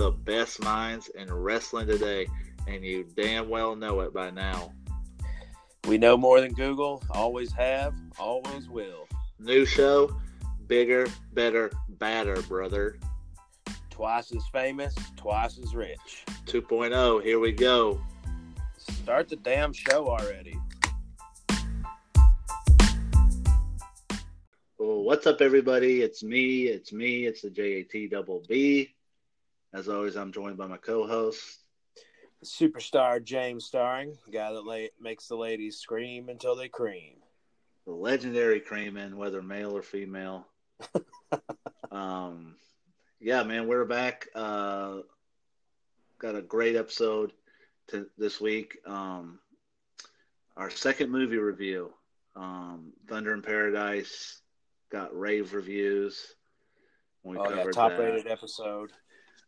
the best minds in wrestling today, and you damn well know it by now. We know more than Google, always have, always will. New show, bigger, better, badder, brother. Twice as famous, twice as rich. 2.0, here we go. Start the damn show already. Well, what's up, everybody? It's me. It's me. It's the JAT double B. As always, I'm joined by my co-host. Superstar James Starring, guy that la- makes the ladies scream until they cream. the legendary Crayman, whether male or female. um, yeah, man, we're back. Uh, got a great episode to this week. Um, our second movie review, um, Thunder in Paradise, got rave reviews. We Oh yeah, top that. rated episode.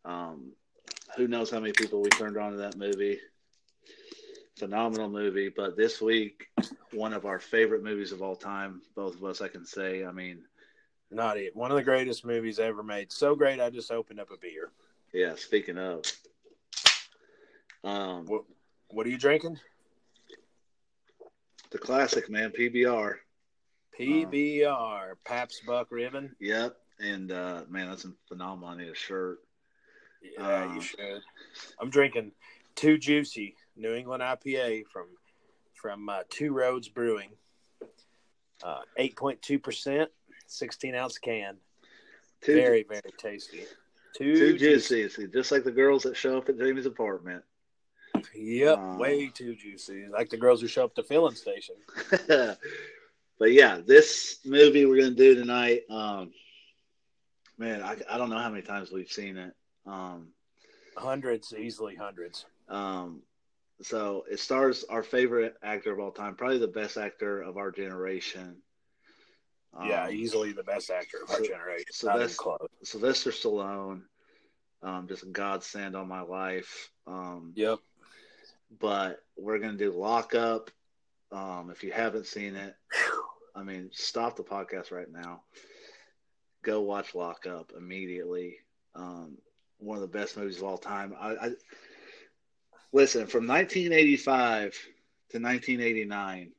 Um, who knows how many people we turned on to that movie? Phenomenal movie. But this week, one of our favorite movies of all time. Both of us, I can say. I mean, Not it. One of the greatest movies ever made. So great, I just opened up a beer. yeah. Speaking of, um, What, what are you drinking? the classic man, PBR. PBR, Pabst Buck Ribbon. Yep. And uh, man, that's a phenomenal. I need a shirt. Yeah, Um, you should. I'm drinking Two Juicy New England IPA from from uh, Two Roads Brewing. Uh, 8.2%, 16 ounce can. Too, very, very tasty. Too, too juicy. See, just like the girls that show up at Jamie's apartment. Yep, Um, way too juicy. Like the girls who show up to filling station. but yeah, this movie we're gonna do tonight, um, man, I, I don't know how many times we've seen it. Um, Hundreds, easily hundreds. um, so it stars our favorite actor of all time, probably the best actor of our generation. yeah, Um, easily the best actor of our so- generation. so Not even that's- close. Sylvester Stallone, um, just a godsend on my life. Um, Yep. but we're gonna do Lock Up. Um, if you haven't seen it, I mean, stop the podcast right now. Go watch Lock Up immediately. Um, one of the best movies of all time. I, I listen from 1985 to 1989.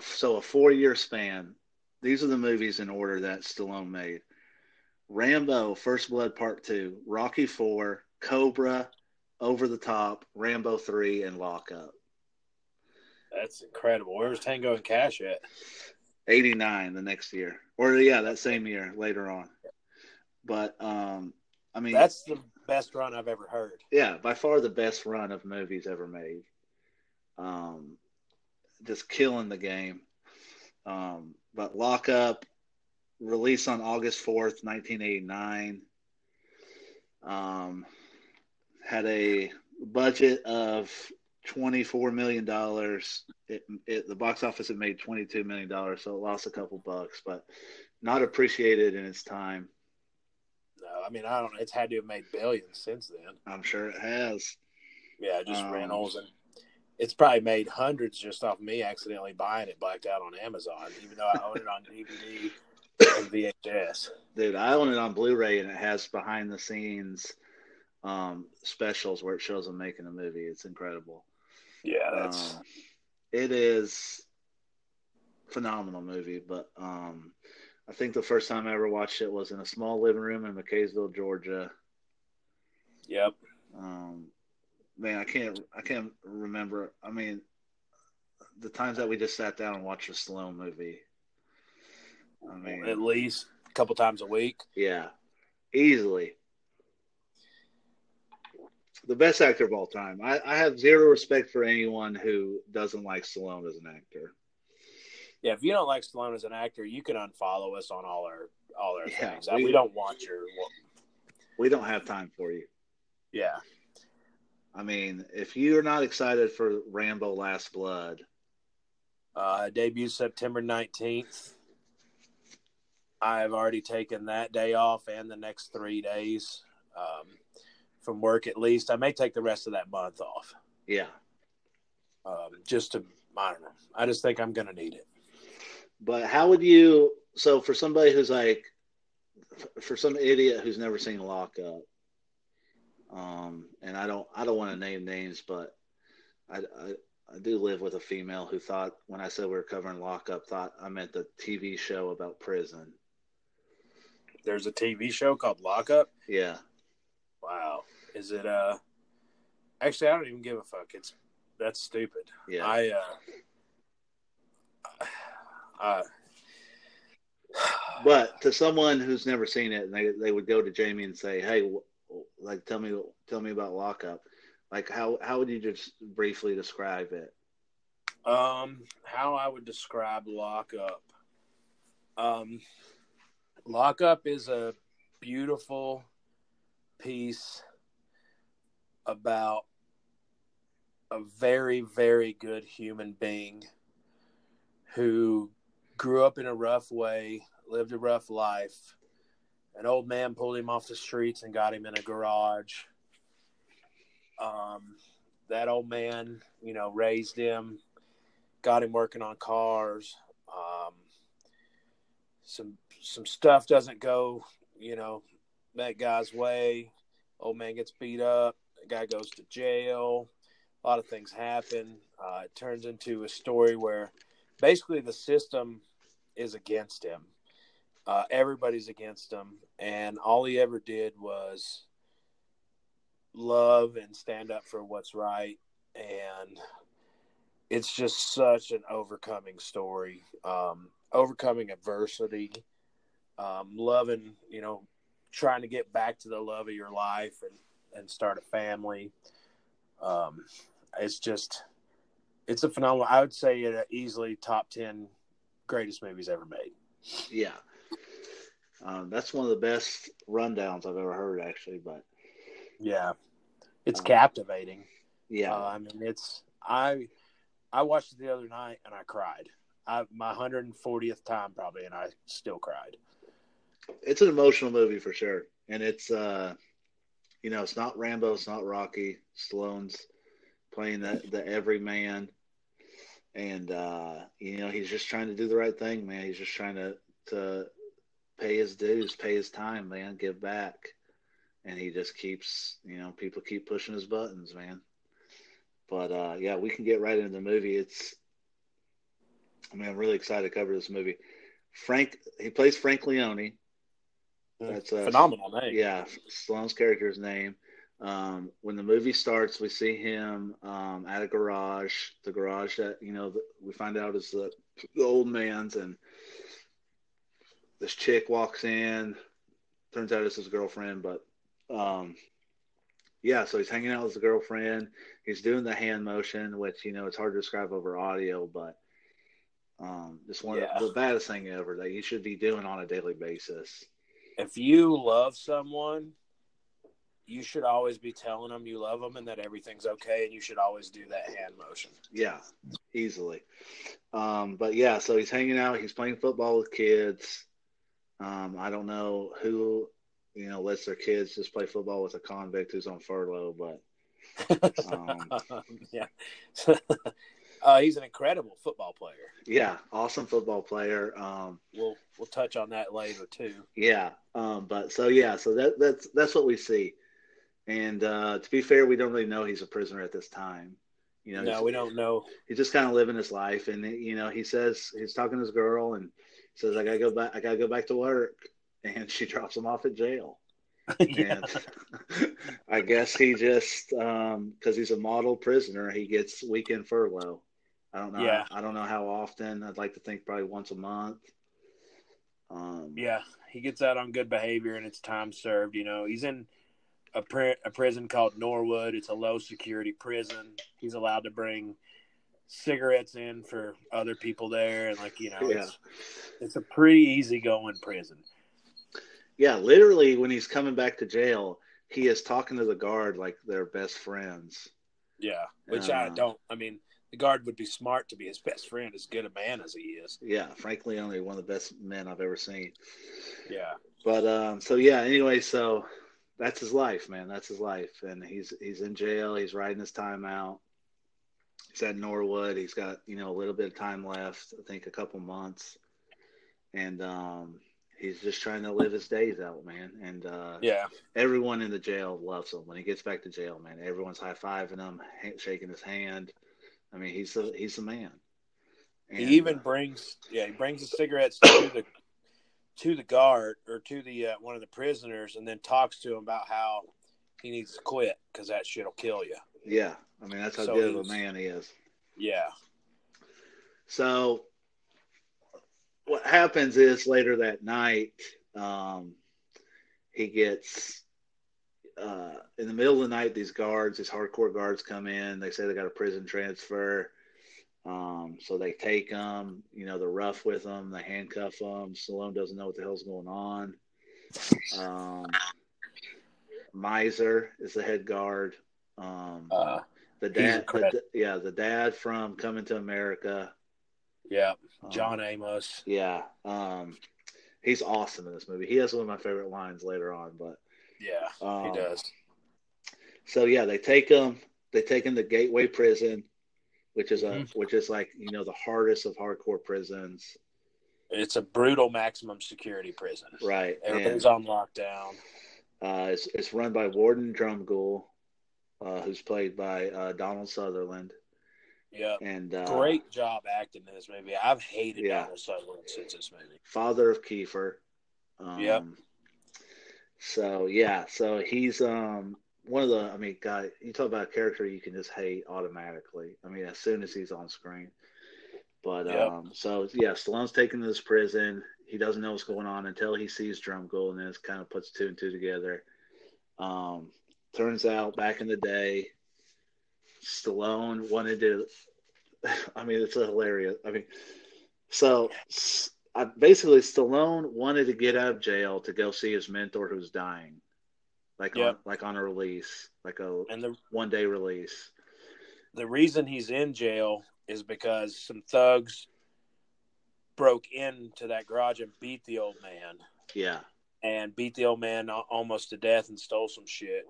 So a four-year span. These are the movies in order that Stallone made: Rambo, First Blood Part Two, Rocky Four, Cobra, Over the Top, Rambo Three, and Lock Up. That's incredible. Where's Tango and Cash at? 89 the next year or yeah that same year later on but um i mean That's the best run I've ever heard. yeah by far the best run of movies ever made. Um just killing the game. Um but lock up released on august 4th 1989 um had a budget of 24 million dollars. It, it the box office it made 22 million dollars so it lost a couple bucks but not appreciated in its time I mean I don't. It's had to have made billions since then. i'm sure it has Yeah, just Um, rentals and it's probably made hundreds just off me accidentally buying it blacked out on Amazon, even though I own it on DVD and VHS. dude i own it on blu-ray and it has behind the scenes um specials where it shows them making a movie it's incredible Yeah, that's Um, it is phenomenal movie but um i think the first time i ever watched it was in a small living room in McCaysville georgia. Yep. um man i can't i can't remember. I mean the times that we just sat down and watched a Stallone movie. I mean At least a couple times a week. yeah easily. The best actor of all time. I, I have zero respect for anyone who doesn't like Stallone as an actor Yeah, if you don't like Stallone as an actor, you can unfollow us on all our all our Yeah, things. we- We, don't want your we don't have time for you yeah. i mean if you're not excited for rambo last blood Uh, debuts September nineteenth. I've already taken that day off and the next three days um, from work at least. I may take the rest of that month off. yeah um, just to I don't know. I just think I'm gonna need it. But how would you? So for somebody who's like, for some idiot who's never seen Lock Up, Um, and I don't I don't want to name names, but I, I I do live with a female who thought when I said we were covering lockup, thought I meant the TV show about prison. There's a TV show called Lockup. Yeah. Wow. Is it uh actually I don't even give a fuck. It's that's stupid. Yeah. I uh uh But to someone who's never seen it, and they they would go to Jamie and say, "Hey, like tell me tell me about lockup." Like how how would you just briefly describe it? Um, how I would describe lockup. Um, lockup is a beautiful piece about a very, very good human being who grew up in a rough way, lived a rough life. An old man pulled him off the streets and got him in a garage. Um, that old man, you know, raised him, got him working on cars. Um, some some stuff doesn't go, you know, that guy's way. Old man gets beat up. The guy goes to jail. A lot of things happen. Uh, it turns into a story where basically the system is against him. Uh, everybody's against him, and all he ever did was love and stand up for what's right. And it's just such an overcoming story, um, overcoming adversity, um, loving, you know, trying to get back to the love of your life and, and start a family. Um, it's just, it's a phenomenal. I would say it easily top 10 greatest movies ever made. Yeah. Um, that's one of the best rundowns I've ever heard, actually. But Yeah. It's Um, captivating. yeah, Uh, I mean, it's I I watched it the other night and I cried. I my 140th time probably, and I still cried. it's an emotional movie for sure, and it's uh, you know, it's not Rambo, it's not Rocky. Stallone's playing the the everyman, and uh, you know, he's just trying to do the right thing, man. He's just trying to to pay his dues, pay his time, man, give back, and he just keeps, you know, people keep pushing his buttons, man. But uh, yeah, we can get right into the movie. It's, I mean, I'm really excited to cover this movie. Frank, he plays Frank Leone. That's a phenomenal name. Yeah, Stallone's character's name. Um, when the movie starts, we see him um, at a garage. The garage that you know we find out is the, the old man's, and this chick walks in. Turns out it's his girlfriend, but um, yeah. So he's hanging out with his girlfriend. He's doing the hand motion, which you know it's hard to describe over audio, but um, just one Yeah. of the baddest thing ever that you should be doing on a daily basis. If you love someone, you should always be telling them you love them and that everything's okay, and you should always do that hand motion. Yeah, easily. Um, but yeah, so he's hanging out. He's playing football with kids. Um, I don't know who, you know, lets their kids just play football with a convict who's on furlough, but Um, yeah, uh, he's an incredible football player. yeah, awesome football player. Um, We'll we'll touch on that later too. yeah, um, but so yeah, so that that's that's what we see. And uh, to be fair, we don't really know he's a prisoner at this time. You know, No, we don't know. he's just kind of living his life and you know he says he's talking to his girl and says i gotta go back i gotta go back to work and she drops him off at jail yeah. and i guess he just um because he's a model prisoner he gets weekend furlough i don't know Yeah. i don't know how often i'd like to think probably once a month um Yeah, he gets out on good behavior and it's time served. You know, he's in a, pri- a prison called Norwood. It's a low security prison. He's allowed to bring cigarettes in for other people there, and like you know, Yeah. it's it's a pretty easy going prison. yeah literally when he's coming back to jail he is talking to the guard like they're best friends Yeah, which I Uh, don't. I mean, the guard would be smart to be his best friend, as good a man as he is. yeah frank leone one of the best men i've ever seen Yeah, But um, so yeah. Anyway, so that's his life, man. That's his life, and he's he's in jail. He's riding his time out. He's at Norwood. He's got you know a little bit of time left. I think a couple months, and um, he's just trying to live his days out, man. And uh, Yeah. everyone in the jail loves him when he gets back to jail, man. Everyone's high fiving him, ha- shaking his hand. I mean, he's the he's the man. And, he even uh, brings yeah he brings the cigarettes to the to the guard or to the uh, one of the prisoners and then talks to him about how he needs to quit because that shit'll kill you. yeah. I mean, that's how So good of a man he is. Yeah. So what happens is later that night, um, he gets uh, in the middle of the night. These guards, these hardcore guards, come in. They say they got a prison transfer, um, so they take them, You know, they're rough with them, They handcuff them. Stallone doesn't know what the hell's going on. Um, Meissner is the head guard. Um, Uh, the dad, the, yeah, the dad from Coming to America. yeah. Um, John Amos. Yeah. Um, he's awesome in this movie. He has one of my favorite lines later on, but Yeah, um, he does. So yeah, they take him. They take him to Gateway Prison, which is a Mhm. which is like you know the hardest of hardcore prisons, It's a brutal maximum security prison. right? everything's And on lockdown. uh, it's it's run by Warden Drumgoole, uh, who's played by uh, Donald Sutherland, Yeah. and uh, Great job acting in this movie. I've hated Yeah. Donald Sutherland since this movie. father of Kiefer. Um, Yep. So yeah, so he's um one of the. I mean, God, you talk about a character you can just hate automatically. I mean, as soon as he's on screen. But Yep. um, so yeah, Stallone's taken to this prison. He doesn't know what's going on until he sees Drumgoole, and then it kind of puts two and two together. Um, turns out back in the day, Stallone wanted to. I mean, it's a hilarious. I mean, so I, basically, Stallone wanted to get out of jail to go see his mentor who's dying, like on like on a release, like a And the one day release. the reason he's in jail is because some thugs broke into that garage and beat the old man Yeah, and beat the old man almost to death and stole some shit.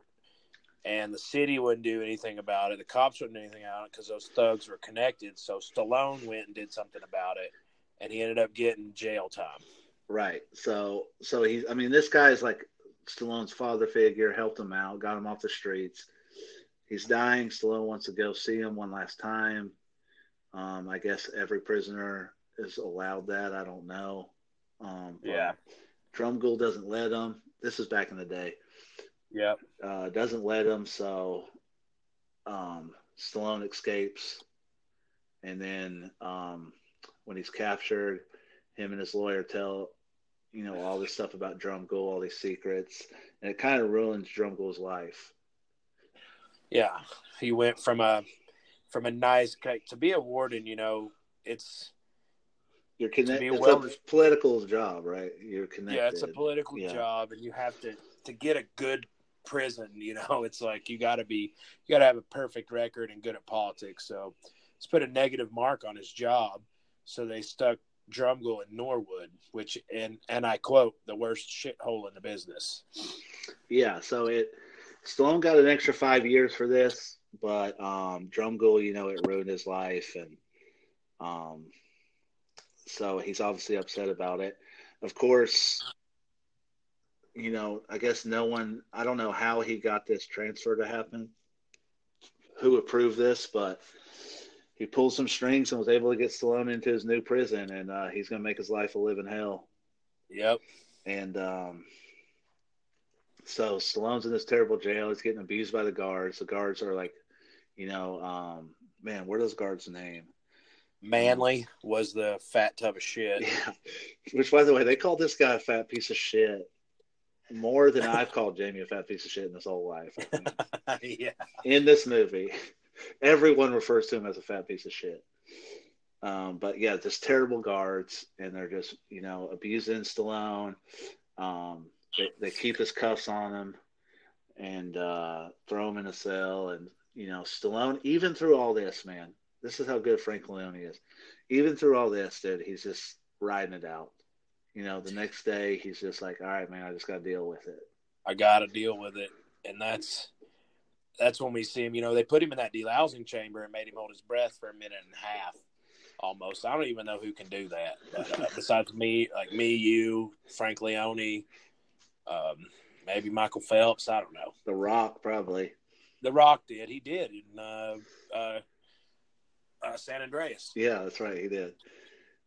And the city wouldn't do anything about it. The cops wouldn't do anything about it because those thugs were connected. So Stallone went and did something about it, and he ended up getting jail time. right. So so he's. I mean, this guy is like Stallone's father figure, helped him out, got him off the streets. He's dying. Stallone wants to go see him one last time. Um, I guess every prisoner is allowed that. I don't know. Um, Yeah. Drumgoole doesn't let him. This is back in the day. Yep. uh, doesn't let him. So um, Stallone escapes, and then um, when he's captured, him and his lawyer tell you know all this stuff about Drumgoole, all these secrets, and it kind of ruins Drumgoole's life. Yeah, he went from a from a nice to be a warden. You know, it's You're connected. It's well- a political job, right? You're connected. yeah, it's a political Yeah. job, and you have to to get a good prison. You know, it's like you got to be you got to have a perfect record and good at politics. So let's put a negative mark on his job. So they stuck Drumgoole in Norwood, which and and I quote the worst shithole in the business. Yeah, so it Stallone got an extra five years for this, but um, Drumgoole, you know, it ruined his life, and um, so he's obviously upset about it. Of course, you know, I guess no one. I don't know how he got this transfer to happen, who approved this, but he pulled some strings and was able to get Stallone into his new prison, and uh, he's going to make his life a living hell. Yep. And um, so Stallone's in this terrible jail. He's getting abused by the guards. The guards are like, you know, um, man, what are those guards' name? Manly was the fat tub of shit. Yeah. Which, by the way, they called this guy a fat piece of shit more than I've called Jamie a fat piece of shit in his whole life. Yeah. in this movie, everyone refers to him as a fat piece of shit. Um, but yeah, just terrible guards, and they're just you know abusing Stallone. Um, they, they keep his cuffs on him and uh, throw him in a cell. And you know Stallone, even through all this, man, this is how good Frank Leone is. Even through all this, dude, he's just riding it out. You know, the next day he's just like, all right, man, I just got to deal with it. I got to deal with it, and that's that's when we see him. You know, they put him in that delousing chamber and made him hold his breath for a minute and a half. almost. I don't even know who can do that. But, uh, besides me, like me, you, Frank Leone, um, maybe Michael Phelps. I don't know. The Rock, probably. The Rock did. He did in uh, uh, uh, San Andreas. Yeah, that's right. He did.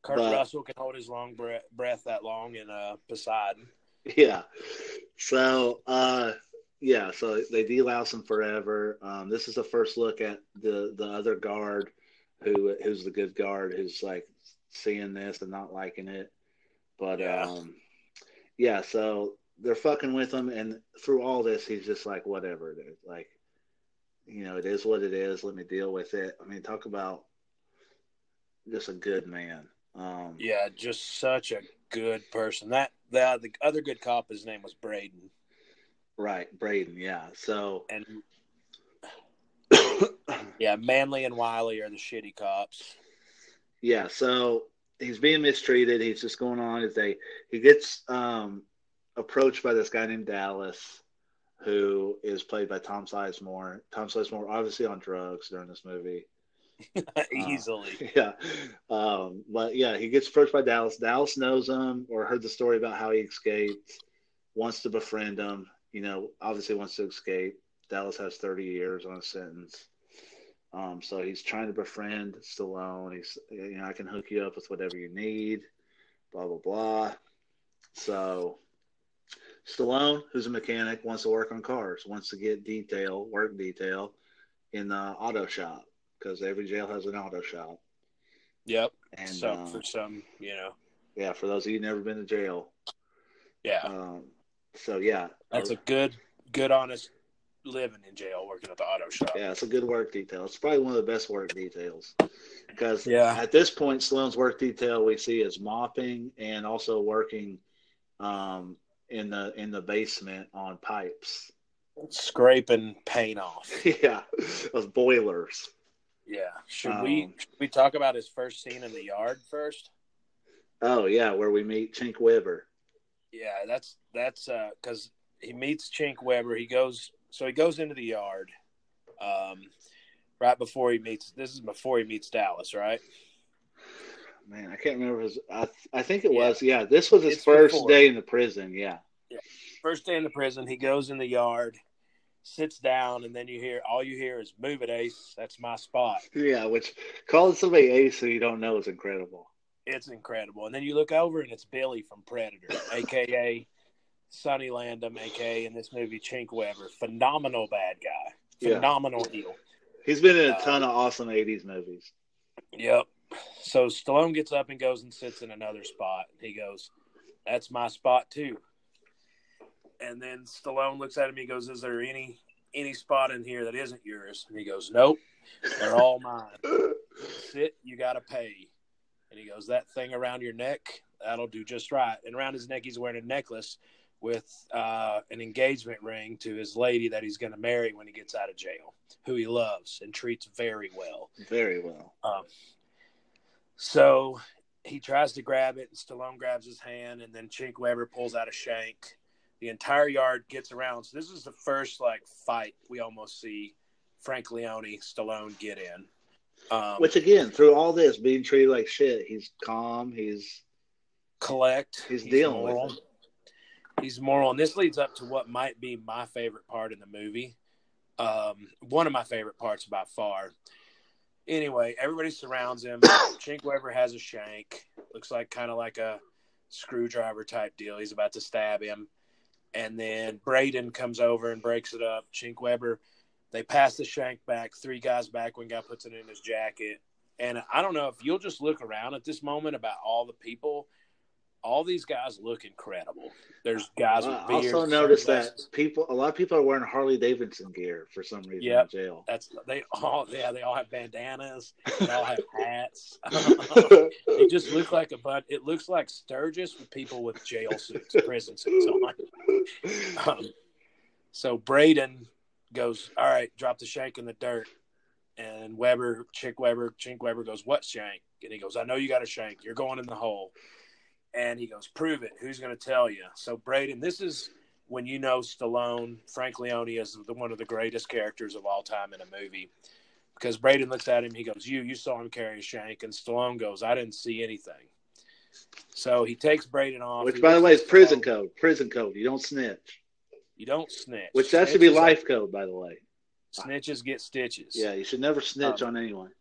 Kurt but, Russell can hold his long breath, breath that long in uh, Poseidon. Yeah. So, uh, yeah, so they delouse him forever. Um, this is the first look at the the other guard, who who's the good guard, who's like seeing this and not liking it. But yeah. um, yeah, so they're fucking with him, and through all this, he's just like, whatever it is, like, you know, it is what it is. Let me deal with it. I mean, talk about just a good man. Um, yeah, just such a good person. That the the other good cop, his name was Braden. Right, Braden. Yeah. So and yeah, Manley and Wiley are the shitty cops. Yeah. So he's being mistreated. He's just going on as they he gets um, approached by this guy named Dallas, who is played by Tom Sizemore. Tom Sizemore, obviously on drugs during this movie. Easily. Uh, yeah. Um, but yeah, he gets approached by Dallas. Dallas knows him or heard the story about how he escaped, wants to befriend him you know, obviously wants to escape. Dallas has 30 years on a sentence. Um, so he's trying to befriend Stallone. He's, you know, I can hook you up with whatever you need, blah, blah, blah. So Stallone, who's a mechanic, wants to work on cars, wants to get detail, work detail in the auto shop because every jail has an auto shop. Yep. And so uh, for some, you know. Yeah, for those of you never been to jail. Yeah. Um, so yeah, that's a good, good, honest living in jail working at the auto shop. Yeah, it's a good work detail. It's probably one of the best work details because yeah. at this point, Stallone's work detail we see is mopping and also working um, in the in the basement on pipes, scraping paint off. yeah, of boilers. Yeah. Should um, we should we talk about his first scene in the yard first? Oh yeah, where we meet Chink Weber. Yeah, that's that's because uh, he meets Chink Weber. He goes so he goes into the yard, um, right before he meets. This is before he meets Dallas, right? Man, I can't remember his. I I think it yeah. was. Yeah, this was his it's first before. day in the prison. Yeah. Yeah. First day in the prison, he goes in the yard, sits down, and then you hear all you hear is "Move it, Ace. That's my spot." Yeah, which calling somebody Ace who you don't know is incredible. It's incredible. And then you look over and it's Billy from Predator, aka Sonny Landham, aka in this movie Chink Weber. Phenomenal bad guy. Phenomenal yeah. heel. He's been in a ton uh, of awesome '80s movies. Yep. So Stallone gets up and goes and sits in another spot. He goes, "That's my spot too." And then Stallone looks at him. He goes, "Is there any any spot in here that isn't yours?" And he goes, "Nope, they're all mine. Sit, you got to pay." And he goes, That thing around your neck, that'll do just right. And around his neck, he's wearing a necklace with uh, an engagement ring to his lady that he's going to marry when he gets out of jail, who he loves and treats very well. Very well. Um, so he tries to grab it, and Stallone grabs his hand, and then Chink Weber pulls out a shank. The entire yard gets around. So this is the first like fight we almost see Frank Leone Stallone get in. Um, Which again, through all this being treated like shit, he's calm. He's collect. He's, he's dealing moral. with it. He's moral, and this leads up to what might be my favorite part in the movie. Um, one of my favorite parts by far. Anyway, everybody surrounds him. Chink Weber has a shank. Looks like kind of like a screwdriver type deal. He's about to stab him. And then Braden comes over and breaks it up. Chink Weber they pass the shank back, three guys back. One guy puts it in his jacket. And I don't know if you'll just look around at this moment about all the people. All these guys look incredible. There's guys with beards. Also noticed that people, a lot of people are wearing Harley Davidson gear for some reason yep. in jail. That's they all, yeah, they all have bandanas. They all have hats. it just looks like a bunch. It looks like Sturgis with people with jail suits, prison suits on. Um, so Braden goes, All right, drop the shank in the dirt. And Weber, Chick Weber, Chink Weber goes, What shank? And he goes, I know you got a shank. You're going in the hole. And he goes, Prove it. Who's going to tell you? So, Braden, this is when you know Stallone, Frank Leone is the, one of the greatest characters of all time in a movie. because Braden looks at him. He goes, "You, you saw him carry a shank," and Stallone goes, "I didn't see anything." So he takes Braden off. Which, by the way, is prison code. Prison code. You don't snitch. You don't snitch. Which that should be Snitches- life code, by the way. Snitches get stitches. Yeah, you should never snitch Um, on anyone.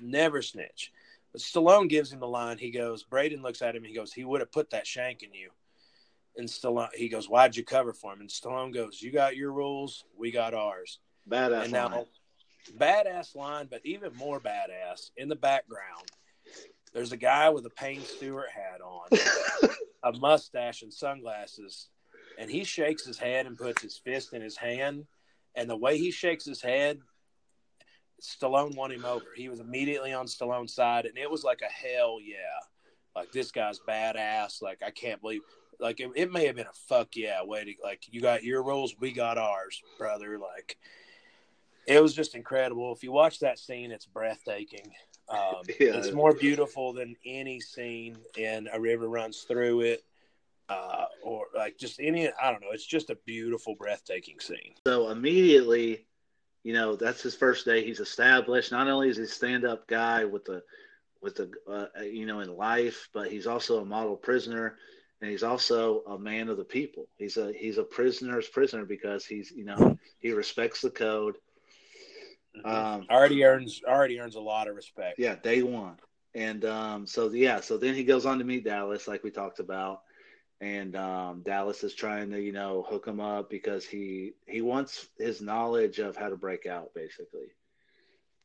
Never snitch. But Stallone gives him the line. He goes, Braden looks at him. He goes, he would have put that shank in you. And Stallone, he goes, why'd you cover for him? And Stallone goes, you got your rules, we got ours. Badass and now, line. badass line, but even more badass in the background. There's a guy with a Payne Stewart hat on, a mustache, and sunglasses, and he shakes his head and puts his fist in his hand. And the way he shakes his head, Stallone won him over. He was immediately on Stallone's side, and it was like a hell yeah, like this guy's badass. Like I can't believe, like it, it may have been a fuck yeah way to like you got your rules, we got ours, brother. Like it was just incredible. If you watch that scene, it's breathtaking. Um, Yeah. It's more beautiful than any scene in A River Runs Through It, uh, or like just any. I don't know. It's just a beautiful, breathtaking scene. So immediately, you know, that's his first day. He's established. Not only is he a stand-up guy with the, with the, uh, you know, in life, but he's also a model prisoner, and he's also a man of the people. He's a he's a prisoner's prisoner because he's you know he respects the code. Um, already earns already earns a lot of respect. Yeah, day one. And um, so yeah, so then he goes on to meet Dallas, like we talked about, and um, Dallas is trying to you know hook him up because he he wants his knowledge of how to break out, basically.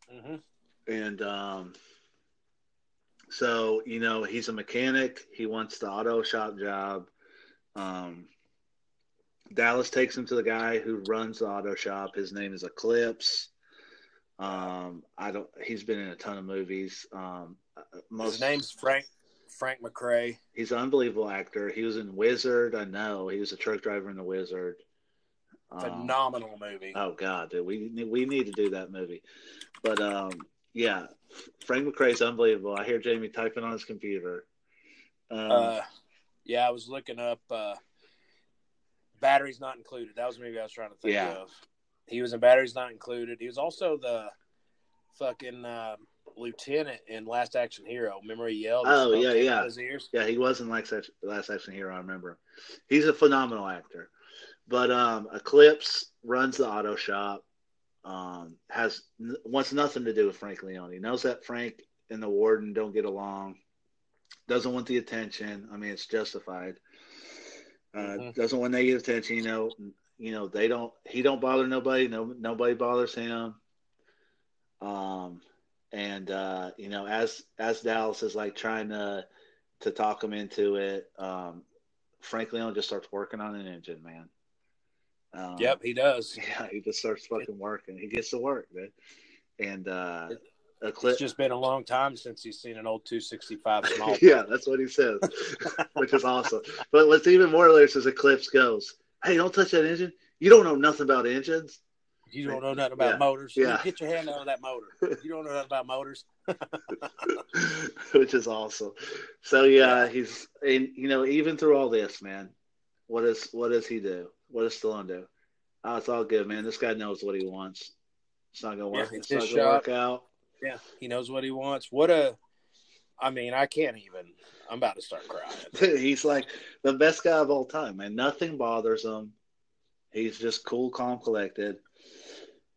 hmm And um, so you know he's a mechanic. He wants the auto shop job. Um, Dallas takes him to the guy who runs the auto shop. His name is Eclipse. Um, I don't. He's been in a ton of movies. Um, most His name's Frank Frank McRae. he's an unbelievable actor. He was in Wizard. I know he was a truck driver in the Wizard. Um, Phenomenal movie. Oh God, dude, we we need to do that movie. But um, yeah, Frank McRae's unbelievable. I hear Jamie typing on his computer. Um, Uh, yeah, I was looking up. Uh, batteries not included. That was movie I was trying to think Yeah. of. He was in batteries not included. He was also the fucking uh, lieutenant in Last Action Hero. Remember he yelled? Oh, yeah, yeah. His ears. yeah, he was in Last Action, Last Action Hero. I remember. He's a phenomenal actor. But um, Eclipse runs the auto shop. Um, has wants nothing to do with Frank Leone. He knows that Frank and the warden don't get along. Doesn't want the attention. I mean, it's justified. Uh, Mhm. Doesn't want negative attention. You know, you know they don't. He don't bother nobody. No, nobody bothers him. Um, and uh, you know, as as Dallas is like trying to to talk him into it, um, Frank Leone just starts working on an engine, man. Um, Yep, he does. Yeah, he just starts fucking working. He gets to work, man. And uh, Eclipse. It's just been a long time since he's seen an old 265 small. yeah, that's what he says, which is awesome. But what's even more hilarious is Eclipse goes, "Hey, don't touch that engine. You don't know nothing about engines." You don't know nothing about Yeah, motors. yeah. Get your hand out of that motor. You don't know nothing about motors. which is awesome. So yeah, he's and you know even through all this, man, what is what does he do? What does Stallone do? Oh, it's all good, man. This guy knows what he wants. It's not gonna work. Yeah, it's it's not gonna work out. Yeah, he knows what he wants. What a, I mean, I can't even. I'm about to start crying. he's like the best guy of all time, man. Nothing bothers him. He's just cool, calm, collected.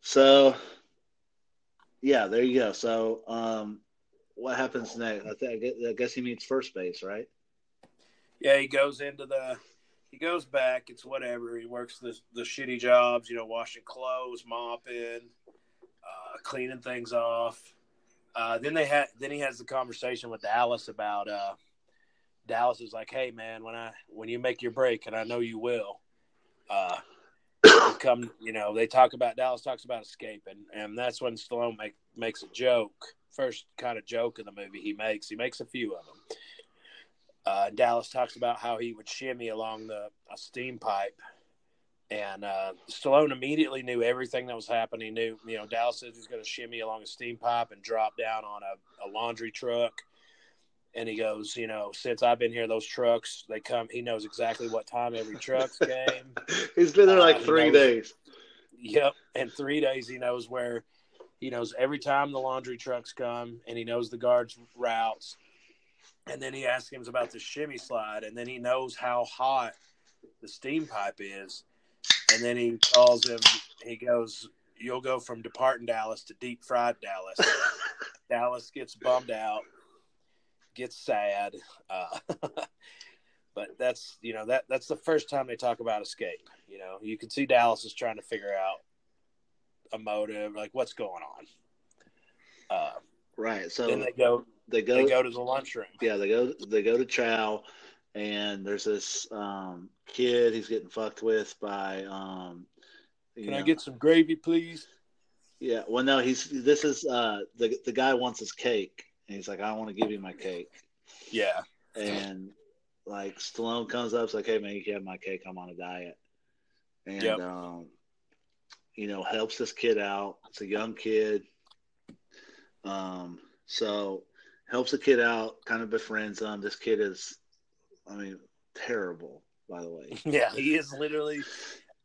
So, yeah, there you go. So, um, what happens next? I, think, I guess- he meets first base, right? Yeah, he goes into the, he goes back. It's whatever. He works the the shitty jobs. You know, washing clothes, mopping, uh, cleaning things off. Uh, then they had. Then he has the conversation with Dallas about. Uh, Dallas is like, "Hey, man, when I when you make your break, and I know you will, uh, come. You know, they talk about Dallas talks about escaping, and that's when Stallone make, makes a joke. First kind of joke in the movie he makes. He makes a few of them. Uh, Dallas talks about how he would shimmy along the a steam pipe, and uh, Stallone immediately knew everything that was happening. He knew, you know, Dallas said he's going to shimmy along a steam pipe and drop down on a, a laundry truck. And he goes, you know, since I've been here, those trucks they come. He knows exactly what time every truck's came. He's been there like Uh, three knows- days. Yep. and three days, he knows where He knows every time the laundry trucks come, and he knows the guards' routes. And then he asks him about the shimmy slide, and then he knows how hot the steam pipe is. And then he calls him. He goes, "You'll go from departing Dallas to deep fried Dallas." Dallas gets bummed out, gets sad. Uh, but that's you know that that's the first time they talk about escape. You know, you can see Dallas is trying to figure out a motive, like what's going on. Uh, right. So then they go. They go. They go to the lunchroom. Yeah, they go. They go to Chow, and there's this um, kid. He's getting fucked with by. Um, Can know, I get some gravy, please? Yeah. Well, no. He's. This is uh, the the guy wants his cake, and he's like, "I want to give you my cake." Yeah. And like Stallone comes up, it's like, "Hey man, you can have my cake. I'm on a diet." And yep. um, you know, helps this kid out. It's a young kid. Um, so helps the kid out, kind of befriends him. This kid is, I mean, terrible, by the way. Yeah, he is literally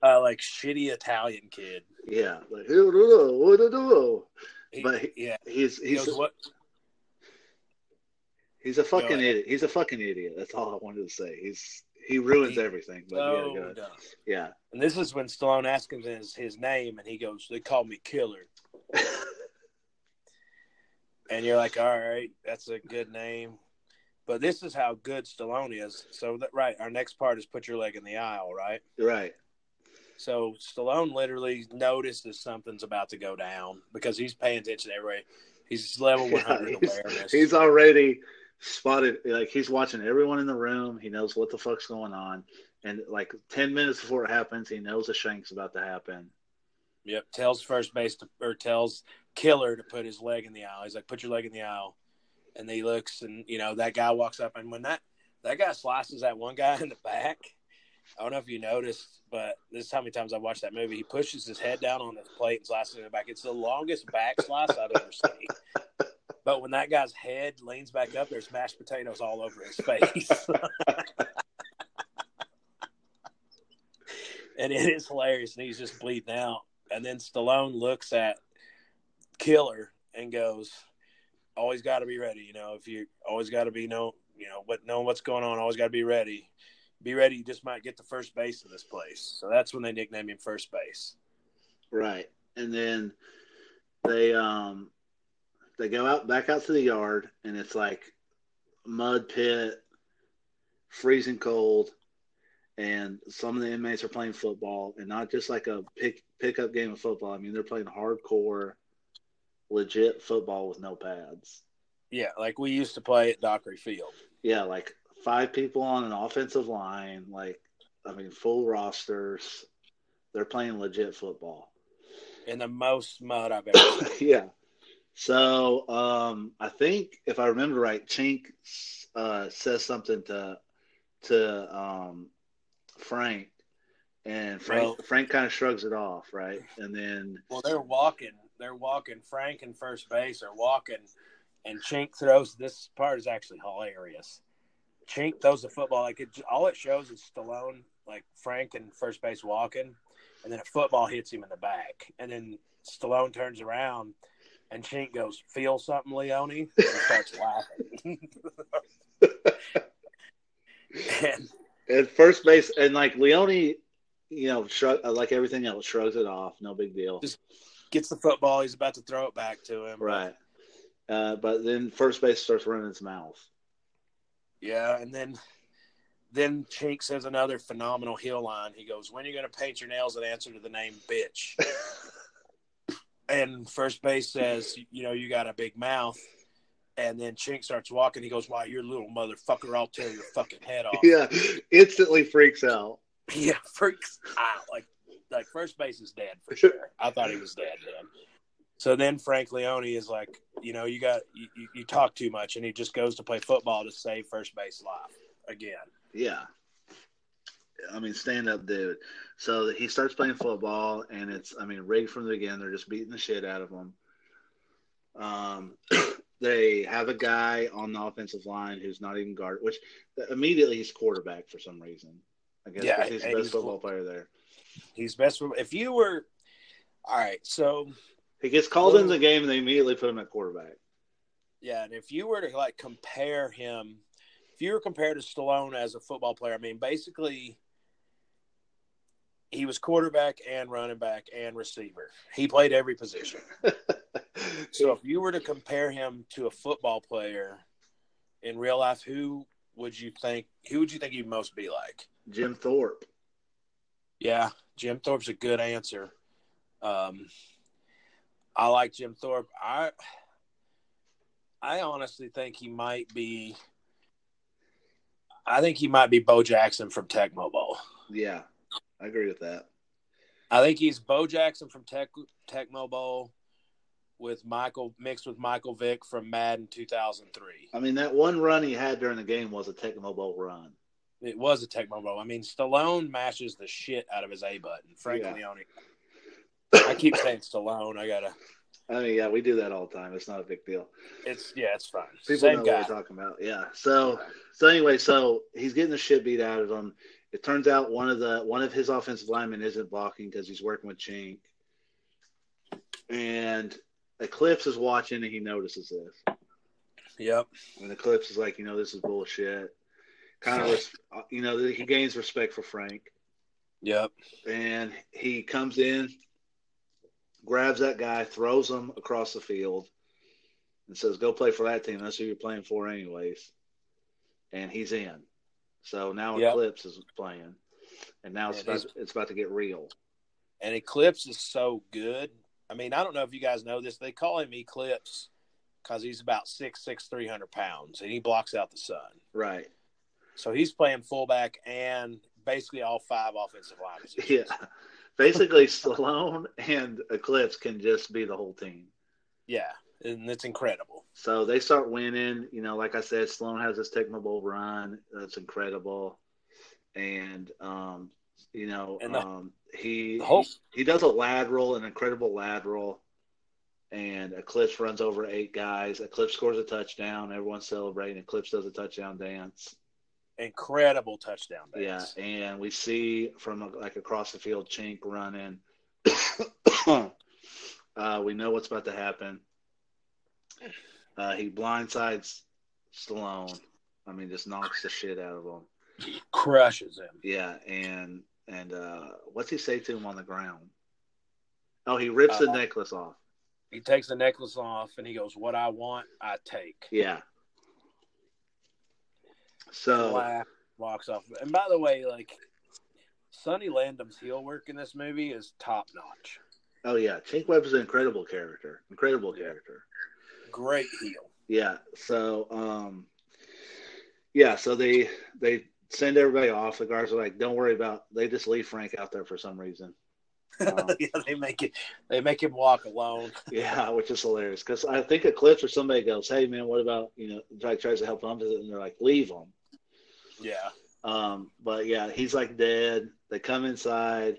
uh, like shitty Italian kid. Yeah, like what to do? But he, yeah, he's he's he what? He's a fucking idiot. He's a fucking idiot. That's all I wanted to say. He's he ruins he, everything. But yeah, yeah, yeah. And this is when Stallone asks him his, his name, and he goes, "They call me Killer." and you're like, "All right, that's a good name." But this is how good Stallone is. So that right, our next part is put your leg in the aisle, right? Right. So Stallone literally notices something's about to go down because he's paying attention to everybody. He's level 100 yeah, he's, awareness. He's already spotted like he's watching everyone in the room. He knows what the fuck's going on, and like ten minutes before it happens, he knows a shank's about to happen. Yep, tells first base to, or tells killer to put his leg in the aisle. He's like, "Put your leg in the aisle," and he looks, and you know that guy walks up, and when that that guy slices that one guy in the back. I don't know if you noticed, but this is how many times I've watched that movie. He pushes his head down on his plate and slices it in the back. It's the longest back slice I've ever seen. But when that guy's head leans back up, there's mashed potatoes all over his face. and it is hilarious. And he's just bleeding out. And then Stallone looks at Killer and goes, always got to be ready. You know, if you always got to be know, you know, what know what's going on. Always got to be ready. Be ready. You just might get the first base of this place. So that's when they nickname him first base. Right, and then they um they go out back out to the yard, and it's like mud pit, freezing cold, and some of the inmates are playing football, and not just like a pick pickup game of football. I mean, they're playing hardcore, legit football with no pads. Yeah, like we used to play at Dockery Field. Yeah, like five people on an offensive line, like I mean, full rosters. They're playing legit football. In the most mud I've ever seen. yeah. So um, I think if I remember right, Chink uh, says something to to um, Frank, and Frank well, Frank kind of shrugs it off, right? And then well, they're walking, they're walking. Frank and first base are walking, and Chink throws. This part is actually hilarious. Chink throws the football like it. All it shows is Stallone, like Frank and first base walking, and then a football hits him in the back, and then Stallone turns around and Chink goes, "Feel something, Leone?" And starts laughing. and at first base, and like Leone, you know, shrug like everything else, shrugs it off. No big deal. Just gets the football. He's about to throw it back to him. Right. Uh, but then first base starts running his mouth. Yeah, and then then Chink says another phenomenal heel line. He goes, "When are you going to paint your nails and answer to the name bitch?" and first base says, you know, you got a big mouth. And then Chink starts walking. He goes, "Why, you're a little motherfucker! I'll tear your fucking head off." Yeah, instantly freaks out. Yeah, freaks out. Like, like first base is dead for sure. I thought he was dead then. So then Frank Leone is like, you know, you got you, you talk too much, and he just goes to play football to save first base life again. Yeah, I mean, stand up dude. So he starts playing football, and it's, I mean, rigged from the beginning. They're just beating the shit out of him. Um, they have a guy on the offensive line who's not even guard, which immediately he's quarterback for some reason. I guess yeah, he's the best he's, football player there. He's best. If you were, all right, so He gets called in the game and they immediately put him at quarterback. Yeah, and if you were to like compare him, if you were compared to Stallone as a football player, I mean, basically, he was quarterback and running back and receiver. He played every position. so if you were to compare him to a football player in real life, who would you think? Who would you think he'd most be like? Jim Thorpe. Yeah, Jim Thorpe's a good answer. Um, I like Jim Thorpe. I I honestly think he might be. I think he might be Bo Jackson from Tecmo Bowl. Yeah, I agree with that. I think he's Bo Jackson from Tech Tecmo Bowl with Michael mixed with Michael Vick from Madden 2003. I mean, that one run he had during the game was a Tecmo Bowl run. It was a Tecmo Bowl. I mean, Stallone mashes the shit out of his A button. Frank yeah. Leone. I keep saying Stallone. I gotta. I mean, yeah, we do that all the time. It's not a big deal. It's yeah, it's fine. People Same know guy. what we're talking about. Yeah. So so anyway, so he's getting the shit beat out of him. It turns out one of the one of his offensive linemen isn't blocking because he's working with Chink. And Eclipse is watching and he notices this. Yep. And Eclipse is like, you know, this is bullshit. Kind of, you know, he gains respect for Frank. Yep. And he comes in, grabs that guy, throws him across the field, and says, "Go play for that team. That's who you're playing for, anyways." And he's in. So now yep. Eclipse is playing, and now it's about to, it's about to get real. And Eclipse is so good. I mean, I don't know if you guys know this. They call him Eclipse because he's about six six three hundred pounds, and he blocks out the sun. Right. So he's playing fullback and basically all five offensive lines. Yeah. Basically, Stallone and Eclipse can just be the whole team. Yeah, and it's incredible. So they start winning. You know, like I said, Stallone has this Bowl run. That's incredible. And, um, you know, the, um, he, whole... he he does a lateral, an incredible lateral and Eclipse runs over eight guys. Eclipse scores a touchdown. Everyone's celebrating. Eclipse does a touchdown dance incredible touchdown dance. Yeah, and we see from like across the field, Chink running. uh, we know what's about to happen. Uh, he blindsides Stallone. I mean, just knocks the shit out of him. Crushes him. Yeah, and and uh, what's he say to him on the ground? Oh, he rips uh, the necklace off. He takes the necklace off and he goes, "What I want, I take." Yeah, so laugh, walks off. And by the way, like Sonny Landham's heel work in this movie is top notch. Oh yeah, Chink Weber is an incredible character. Incredible character. Great heel. Yeah. So um yeah, so they they send everybody off. The guards are like, "Don't worry about." They just leave Frank out there for some reason. Um, yeah, they make it. They make him walk alone. yeah, which is hilarious because I think Eclipse or somebody goes, "Hey man, what about you know?" Like tries to help him, and they're like, "Leave him." Yeah. Um, but yeah, he's like dead. They come inside.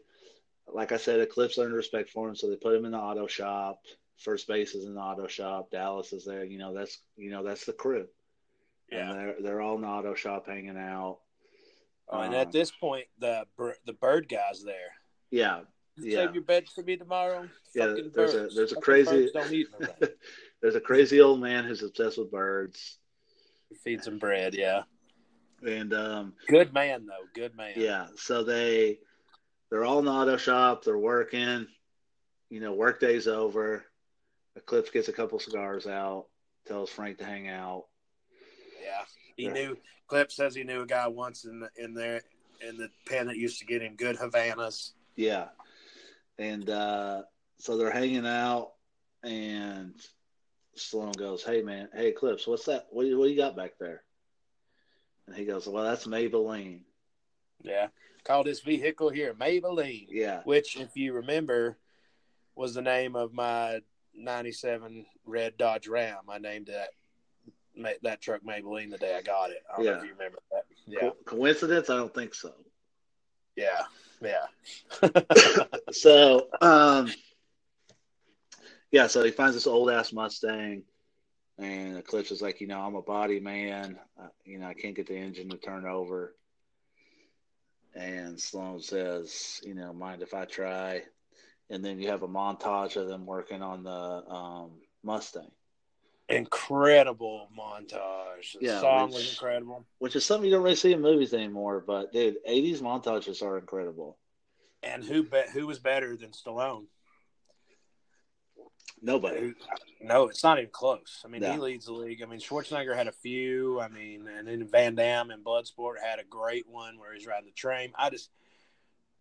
Like I said, Eclipse earned respect for him, so they put him in the auto shop. First base is in the auto shop. Dallas is there. You know, that's you know that's the crew. Yeah. And they're they're all in the auto shop hanging out. Oh, and um, at this point, the the bird guy's there. Yeah. Yeah. Save your bed for me tomorrow. Yeah, Fucking there's birds. a there's a crazy there's a crazy old man who's obsessed with birds. He feeds them bread, yeah. And um, good man though, good man. Yeah. So they they're all in the auto shop. They're working. You know, work day's over. Eclipse gets a couple cigars out. Tells Frank to hang out. Yeah, he yeah. knew. Eclipse says he knew a guy once in the, in there in the pen that used to get him good Havanas. Yeah, and uh, so they're hanging out, and Stallone goes, "Hey man, hey Eclipse, what's that? What, what do you got back there?" And he goes, Well, that's Maybelline. Yeah. Call this vehicle here Maybelline. Yeah. Which, if you remember, was the name of my 97 red Dodge Ram. I named that that truck Maybelline the day I got it. I don't yeah. know if you remember that. Yeah. Co- coincidence? I don't think so. Yeah. Yeah. so, um, yeah, so he finds this old ass Mustang and Eclipse is like, you know, I'm a body man. Uh, you know, I can't get the engine to turn over. And Sloan says, you know, mind if I try? And then you have a montage of them working on the um, Mustang. Incredible montage. The Yeah, song which- was incredible. which is something you don't really see in movies anymore. But dude, '80s montages are incredible. And who bet who was better than Stallone? Nobody. No, it's not even close. I mean, he leads the league. I mean, Schwarzenegger had a few. I mean, and then Van Damme in Bloodsport had a great one where he's riding the train. I just,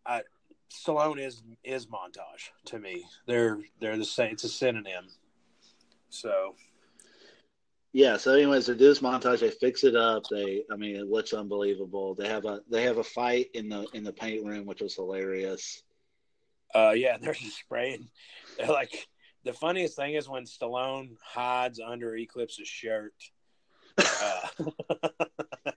I Stallone is is montage to me. They're they're the same. It's a synonym. So Yeah. So, anyways, they do this montage. They fix it up. They, I mean, it looks unbelievable. They have a they have a fight in the in the paint room, which was hilarious. Uh, yeah, they're just spraying. They're like the funniest thing is when Stallone hides under Eclipse's shirt uh,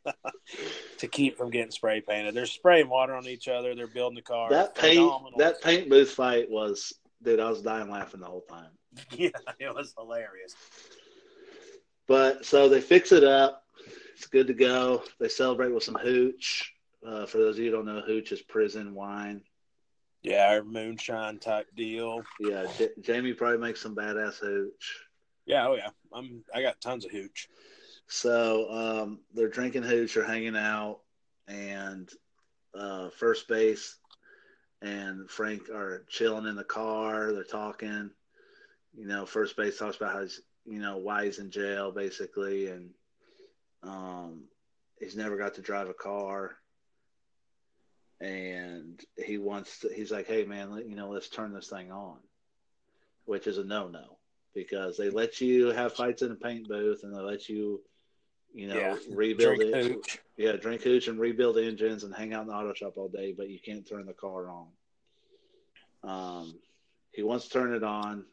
to keep from getting spray painted. They're spraying water on each other. They're building the car. That paint Phenomenal. that paint booth fight was, dude. I was dying laughing the whole time. yeah, it was hilarious. But so they fix it up. It's good to go. They celebrate with some hooch. Uh, for those of you who don't know, hooch is prison wine. Yeah, our moonshine type deal. Yeah, J- Jamie probably makes some badass hooch. Yeah, oh yeah. I'm I got tons of hooch. So um, they're drinking hooch, they're hanging out, and uh, first base and Frank are chilling in the car. They're talking. You know, first base talks about how he's, you know, why he's in jail, basically, and um, he's never got to drive a car. And he wants to, he's like, hey, man, let- you know, let's turn this thing on, which is a no no because they let you have fights in a paint booth and they let you, you know, Yeah, rebuild Drink it. hooch. Yeah, drink hooch and rebuild engines and hang out in the auto shop all day, but you can't turn the car on. Um, he wants to turn it on.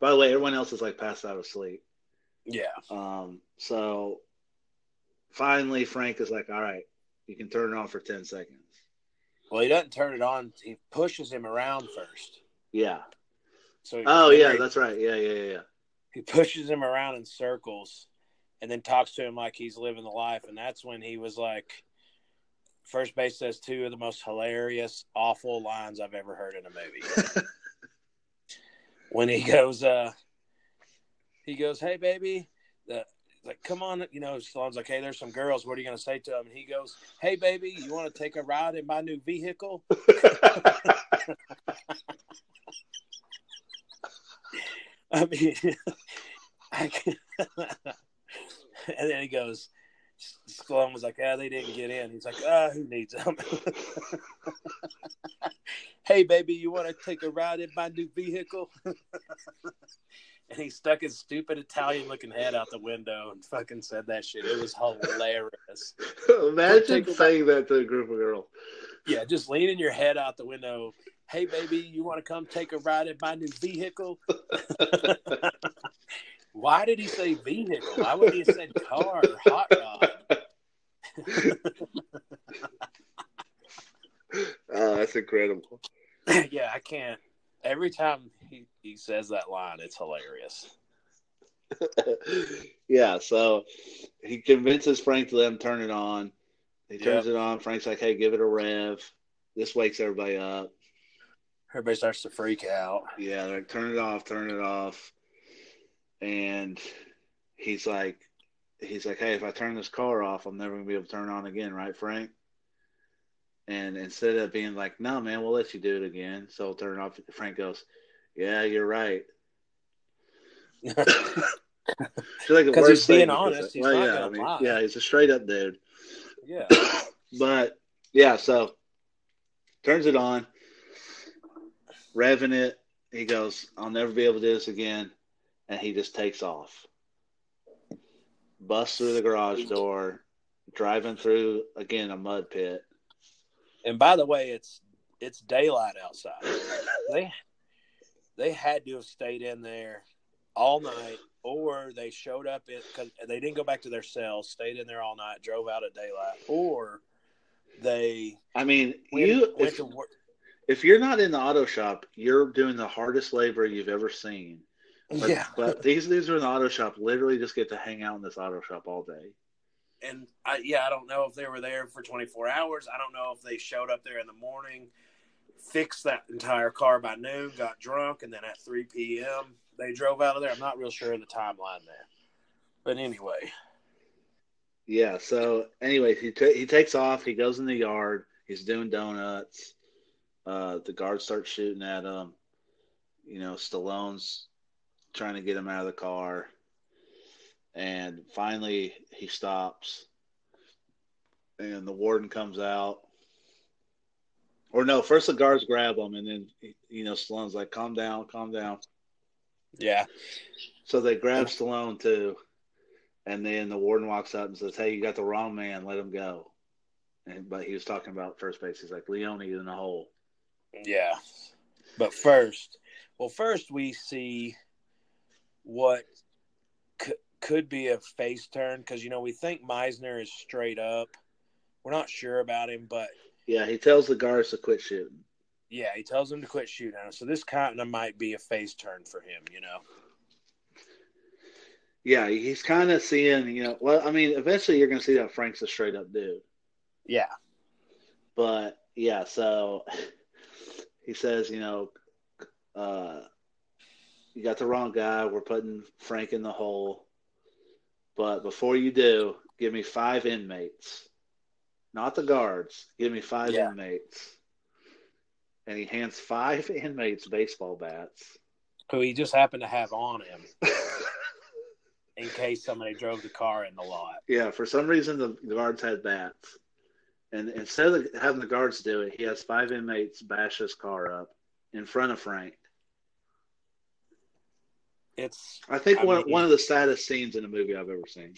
By the way, everyone else is like passed out of sleep. Yeah. Um, so finally, Frank is like, "All right, you can turn it on for ten seconds." Well, he doesn't turn it on. He pushes him around first. Yeah. So Oh yeah, that's right. Yeah, yeah, yeah, yeah. he pushes him around in circles and then talks to him like he's living the life. And that's when he was like first base says two of the most hilarious awful lines i've ever heard in a movie. When he goes uh he goes hey baby the like come on you know Stallone's like hey there's some girls. What are you going to say to them and he goes hey baby you want to take a ride in my new vehicle? I mean, I can, and then he goes, Stallone was like, "Ah, they didn't get in." He's like, "Ah, who needs them?" hey, baby, you want to take a ride in my new vehicle? and he stuck his stupid Italian-looking head out the window and fucking said that shit. It was hilarious. Imagine saying that to a group of girls. Yeah, just leaning your head out the window. Hey, baby, you want to come take a ride in my new vehicle? Why did he say vehicle? Why would he have said car or hot rod? Oh, that's incredible. yeah, I can't. Every time he, he says that line, it's hilarious. yeah, so he convinces Frank to let him turn it on. He turns it on. Frank's like, "Hey, give it a rev." This wakes everybody up. Everybody starts to freak out. Yeah, they're like, "Turn it off, turn it off." And he's like, "He's like, hey, if I turn this car off, I'm never gonna be able to turn it on again, right, Frank?" And instead of being like, "No, man, we'll let you do it again," so I'll turn it off. Frank goes, "Yeah, you're right." It's like the 'Cause worst he's being thing honest. He's Well, not yeah, gonna I mean, lie. yeah, he's a straight up dude. yeah. But yeah, so turns it on, revving it. He goes, "I'll never be able to do this again," and he just takes off, busts through the garage door, driving through again a mud pit. And by the way, it's it's daylight outside. They they had to have stayed in there all night, or they showed up in because they didn't go back to their cells, stayed in there all night, drove out at daylight, or they I mean, went, you went if, to work. if you're not in the auto shop, you're doing the hardest labor you've ever seen. But, yeah, but these dudes are in the auto shop, literally just get to hang out in this auto shop all day. and I, yeah, I don't know if they were there for 24 hours. I don't know if they showed up there in the morning. fixed that entire car by noon, got drunk, and then at 3 p.m. they drove out of there. I'm not real sure of the timeline there, but anyway. Yeah. So, anyways, he t- he takes off. He goes in the yard. He's doing donuts. Uh, the guards start shooting at him. You know, Stallone's trying to get him out of the car, and finally he stops. And the warden comes out. Or no, first the guards grab him, and then you know Stallone's like, "Calm down, calm down." Yeah. So they grab Stallone too, and then the warden walks up and says, "Hey, you got the wrong man. Let him go." And but he was talking about first base. He's like, "Leone in the hole." Yeah. But first, well, first we see what c- could be a face turn because you know we think Meissner is straight up. We're not sure about him, but Yeah, he tells the guards to quit shooting. yeah, he tells them to quit shooting. So this kind of might be a face turn for him, you know. Yeah, he's kind of seeing, you know, well, I mean, eventually you're going to see that Frank's a straight up dude. Yeah. But yeah, so he says, you know, uh, you got the wrong guy. We're putting Frank in the hole. But before you do, give me five inmates, not the guards. Give me five Yeah. inmates. And he hands five inmates baseball bats. Who he just happened to have on him in case somebody drove the car in the lot. Yeah, for some reason the, the guards had bats, and instead of having the guards do it, he has five inmates bash his car up in front of Frank. It's I think I one mean- one of the saddest scenes in a movie I've ever seen.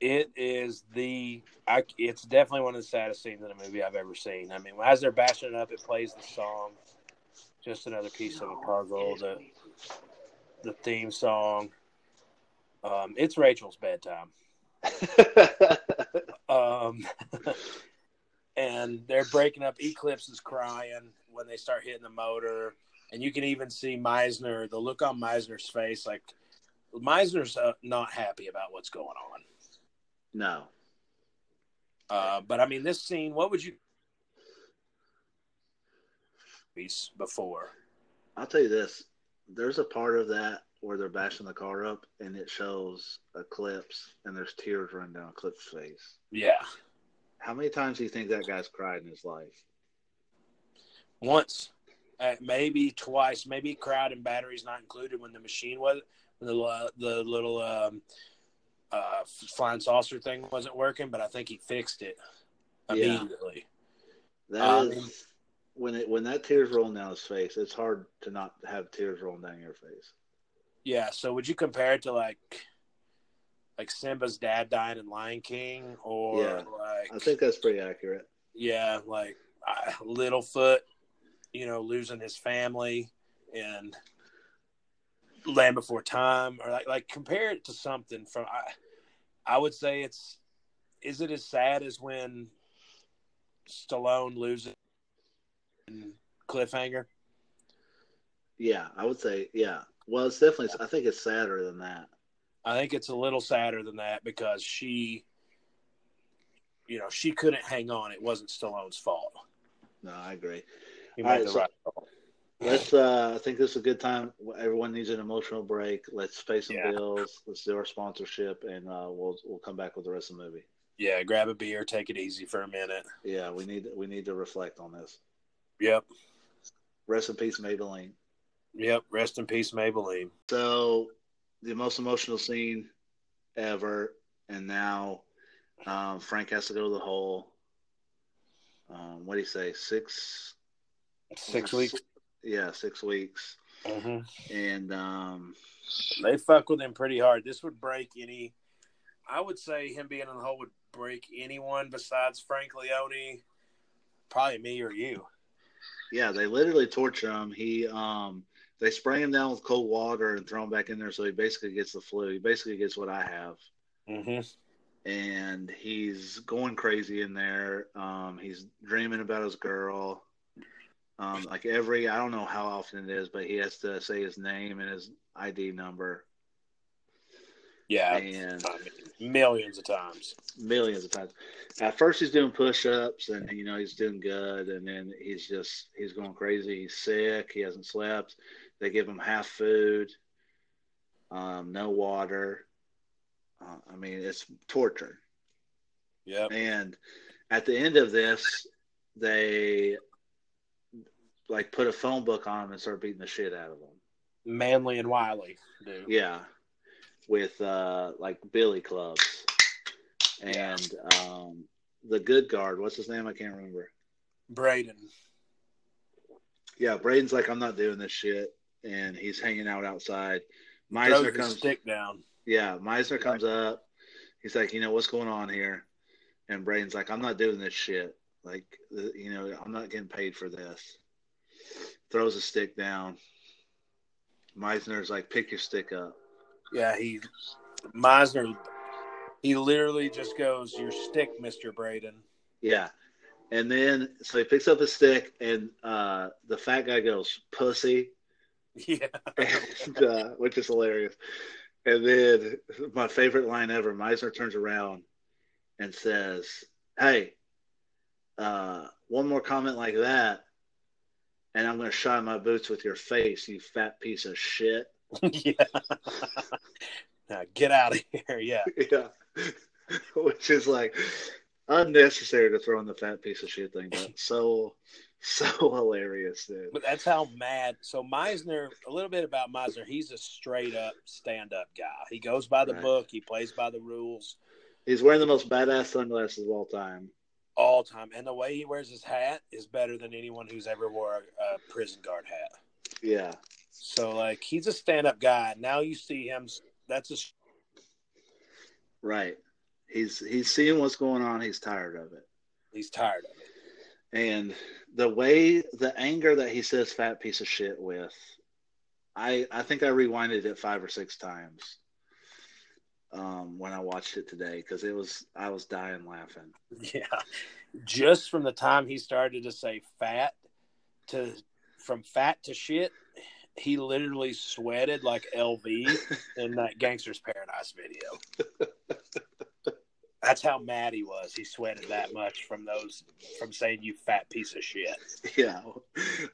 it is the I, it's definitely one of the saddest scenes in a movie I've ever seen. I mean, as they're bashing it up, it plays the song. Just another piece of a puzzle. The the theme song. Um, it's Rachel's bedtime. Um, and they're breaking up. Eclipse is crying when they start hitting the motor, and you can even see Meissner. The look on Meissner's face, like Meissner's uh, not happy about what's going on. no, Uh, but I mean, this scene. What would you before? I'll tell you this: there's a part of that where they're bashing the car up, and it shows Eclipse, and there's tears running down Eclipse's face. Yeah, How many times do you think that guy's cried in his life? once, uh, maybe twice, maybe crowd and batteries not included when the machine was when the uh, the little um, uh, flying saucer thing wasn't working. But I think he fixed it Yeah. immediately. That Um, is when it when that tears rolling down his face. It's hard to not have tears rolling down your face. Yeah. So would you compare it to like like Simba's dad dying in Lion King, or Yeah. like I think that's pretty accurate. yeah, like uh, Littlefoot, you know, losing his family and Land Before Time, or like like compare it to something from. I, I would say it's. Is it as sad as when Stallone loses in Cliffhanger? Yeah, I would say yeah. Well, it's definitely. I think it's sadder than that. I think it's a little sadder than that because she, you know, she couldn't hang on. It wasn't Stallone's fault. No, I agree. All made right, the so- right call. Let's. uh I think this is a good time. Everyone needs an emotional break. Let's pay some Yeah. bills. Let's do our sponsorship, and uh we'll we'll come back with the rest of the movie. Yeah, grab a beer, take it easy for a minute. Yeah, we need we need to reflect on this. Yep, Rest in peace, Maybelline. yep. Rest in peace, Maybelline. So, the most emotional scene ever, and now um, Frank has to go to the hole. Um, what do you say? Six? Six weeks. Yeah, six weeks. hmm And um, They fuck with him pretty hard. This would break any. I would say him being in the hole would break anyone besides Frank Leone, probably me or you. yeah, they literally torture him. He um, they spray him down with cold water and throw him back in there, so he basically gets the flu. He basically gets what I have. Mm-hmm. and he's going crazy in there. Um, he's dreaming about his girl. Um, like every, I don't know how often it is, but he has to say his name and his ID number. Yeah, and I mean, millions of times. millions of times. At first, he's doing push-ups, and you know he's doing good, and then he's just he's going crazy. He's sick. He hasn't slept. They give him half food, um, no water. Uh, I mean, it's torture. Yeah. And at the end of this, they like put a phone book on him and start beating the shit out of him. Manly and Wiley dude. Yeah, with uh, like billy clubs and um, the good guard. What's his name? I can't remember. Braden. Yeah, Braden's like, I'm not doing this shit, and he's hanging out outside. Meissner comes. stick down. Yeah, Meissner comes up. He's like, you know, what's going on here? And Braden's like, I'm not doing this shit. Like, you know, I'm not getting paid for this. Throws a stick down. Meissner's like, pick your stick up. Yeah, he Meissner. He literally just goes, "Your stick, Mister Braden." Yeah. And then, so he picks up his stick, and uh, the fat guy goes, pussy, Yeah. and, uh, which is hilarious. And then, my favorite line ever Meissner turns around and says, Hey, uh, one more comment like that, and I'm going to shine my boots with your face, you fat piece of shit. yeah. now get out of here. Yeah. yeah. Which is like unnecessary to throw in the fat piece of shit thing, but so, so hilarious, dude. But that's how mad. So Meissner, a little bit about Meissner. He's a straight up stand up guy. He goes by the Right. book. He plays by the rules He's wearing the most badass sunglasses of all time. All time. And the way he wears his hat is better than anyone who's ever wore a, prison guard hat. Yeah. So like he's a stand up guy. Now you see him. That's a Right. He's he's seeing what's going on. He's tired of it. he's tired of it. And the way the anger that he says fat piece of shit with, I I think I rewinded it five or six times um, when I watched it today because it was I was dying laughing. Yeah. Just from the time he started to say fat to from fat to shit, he literally sweated like LV in that Gangsta's Paradise video. That's how mad he was. He sweated that much from those from saying you fat piece of shit. Yeah.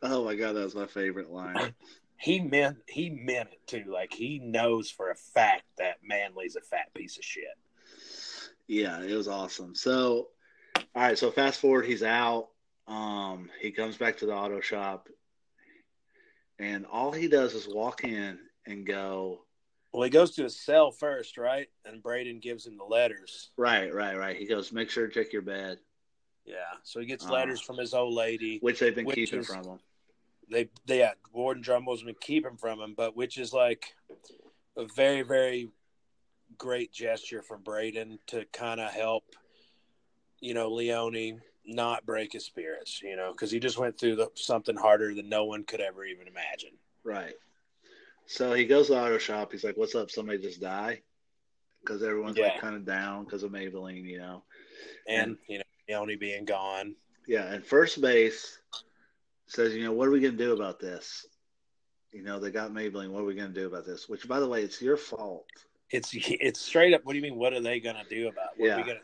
Oh my god, that was my favorite line. He meant he meant it too. Like he knows for a fact that Manly's a fat piece of shit. Yeah, it was awesome. So, all right. So fast forward, he's out. Um, he comes back to the auto shop, and all he does is walk in and go, Well, he goes to his cell first, right? And Braden gives him the letters. right, right, right. He goes, make sure to check your bed, Yeah. So he gets Oh. letters from his old lady. which they've been Which keeping is- from him. They, they yeah, Warden Drummond's been keeping from him, but which is like a very, very great gesture from Braden to kind of help, you know, Leone not break his spirits, you know, because he just went through the, something harder than no one could ever even imagine. Right. So he goes to the auto shop. He's like, "What's up? Somebody just die?" Because everyone's Yeah. like kind of down because of Maybelline, you know. And, you know, Leone being gone. Yeah, and first base says, "You know, what are we going to do about this?" You know, they got Maybelline. What are we going to do about this? Which, by the way, it's your fault. It's it's straight up. What do you mean? What are they gonna do about? It? What are we Yeah. gonna?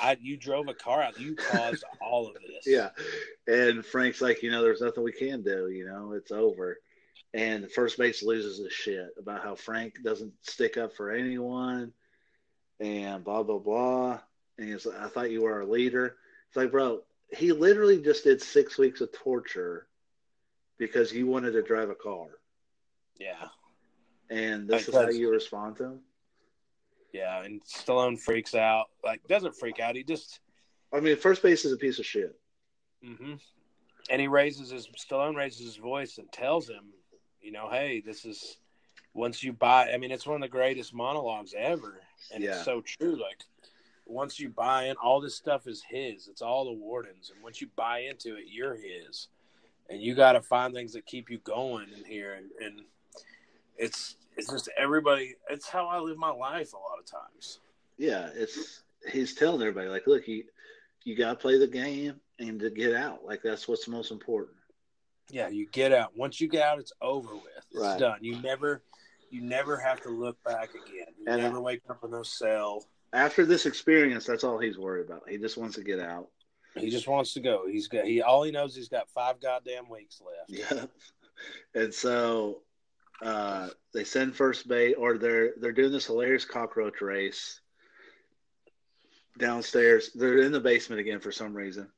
I you drove a car out. You caused all of this. Yeah. And Frank's like, you know, there's nothing we can do. You know, it's over. And first base loses his shit about how Frank doesn't stick up for anyone and blah, blah, blah. And he's like, I thought you were our leader. It's like, bro, he literally just did six weeks of torture because you wanted to drive a car. Yeah. And this is how you respond to him? Yeah. And Stallone freaks out. Like doesn't freak out. He just. I mean, first base is a piece of shit. hmm And he raises his Stallone raises his voice and tells him, you know, hey, this is once you buy. I mean, it's one of the greatest monologues ever, and Yeah. it's so true. Like once you buy in, all this stuff is his. It's all the wardens, and once you buy into it, you're his. And you got to find things that keep you going in here, and, and it's it's just everybody. It's how I live my life a lot of times. Yeah, it's he's telling everybody like, look, you you got to play the game and to get out. Like that's what's most important. Yeah, you get out. Once you get out, it's over with. It's Right. done. You never, you never have to look back again. You And I- never wake up in no cell. After this experience, that's all he's worried about. He just wants to get out. He just wants to go. He's got he all he knows he's got five goddamn weeks left. Yeah. And so uh, they send first bait, or they're they're doing this hilarious cockroach race downstairs. They're in the basement again for some reason.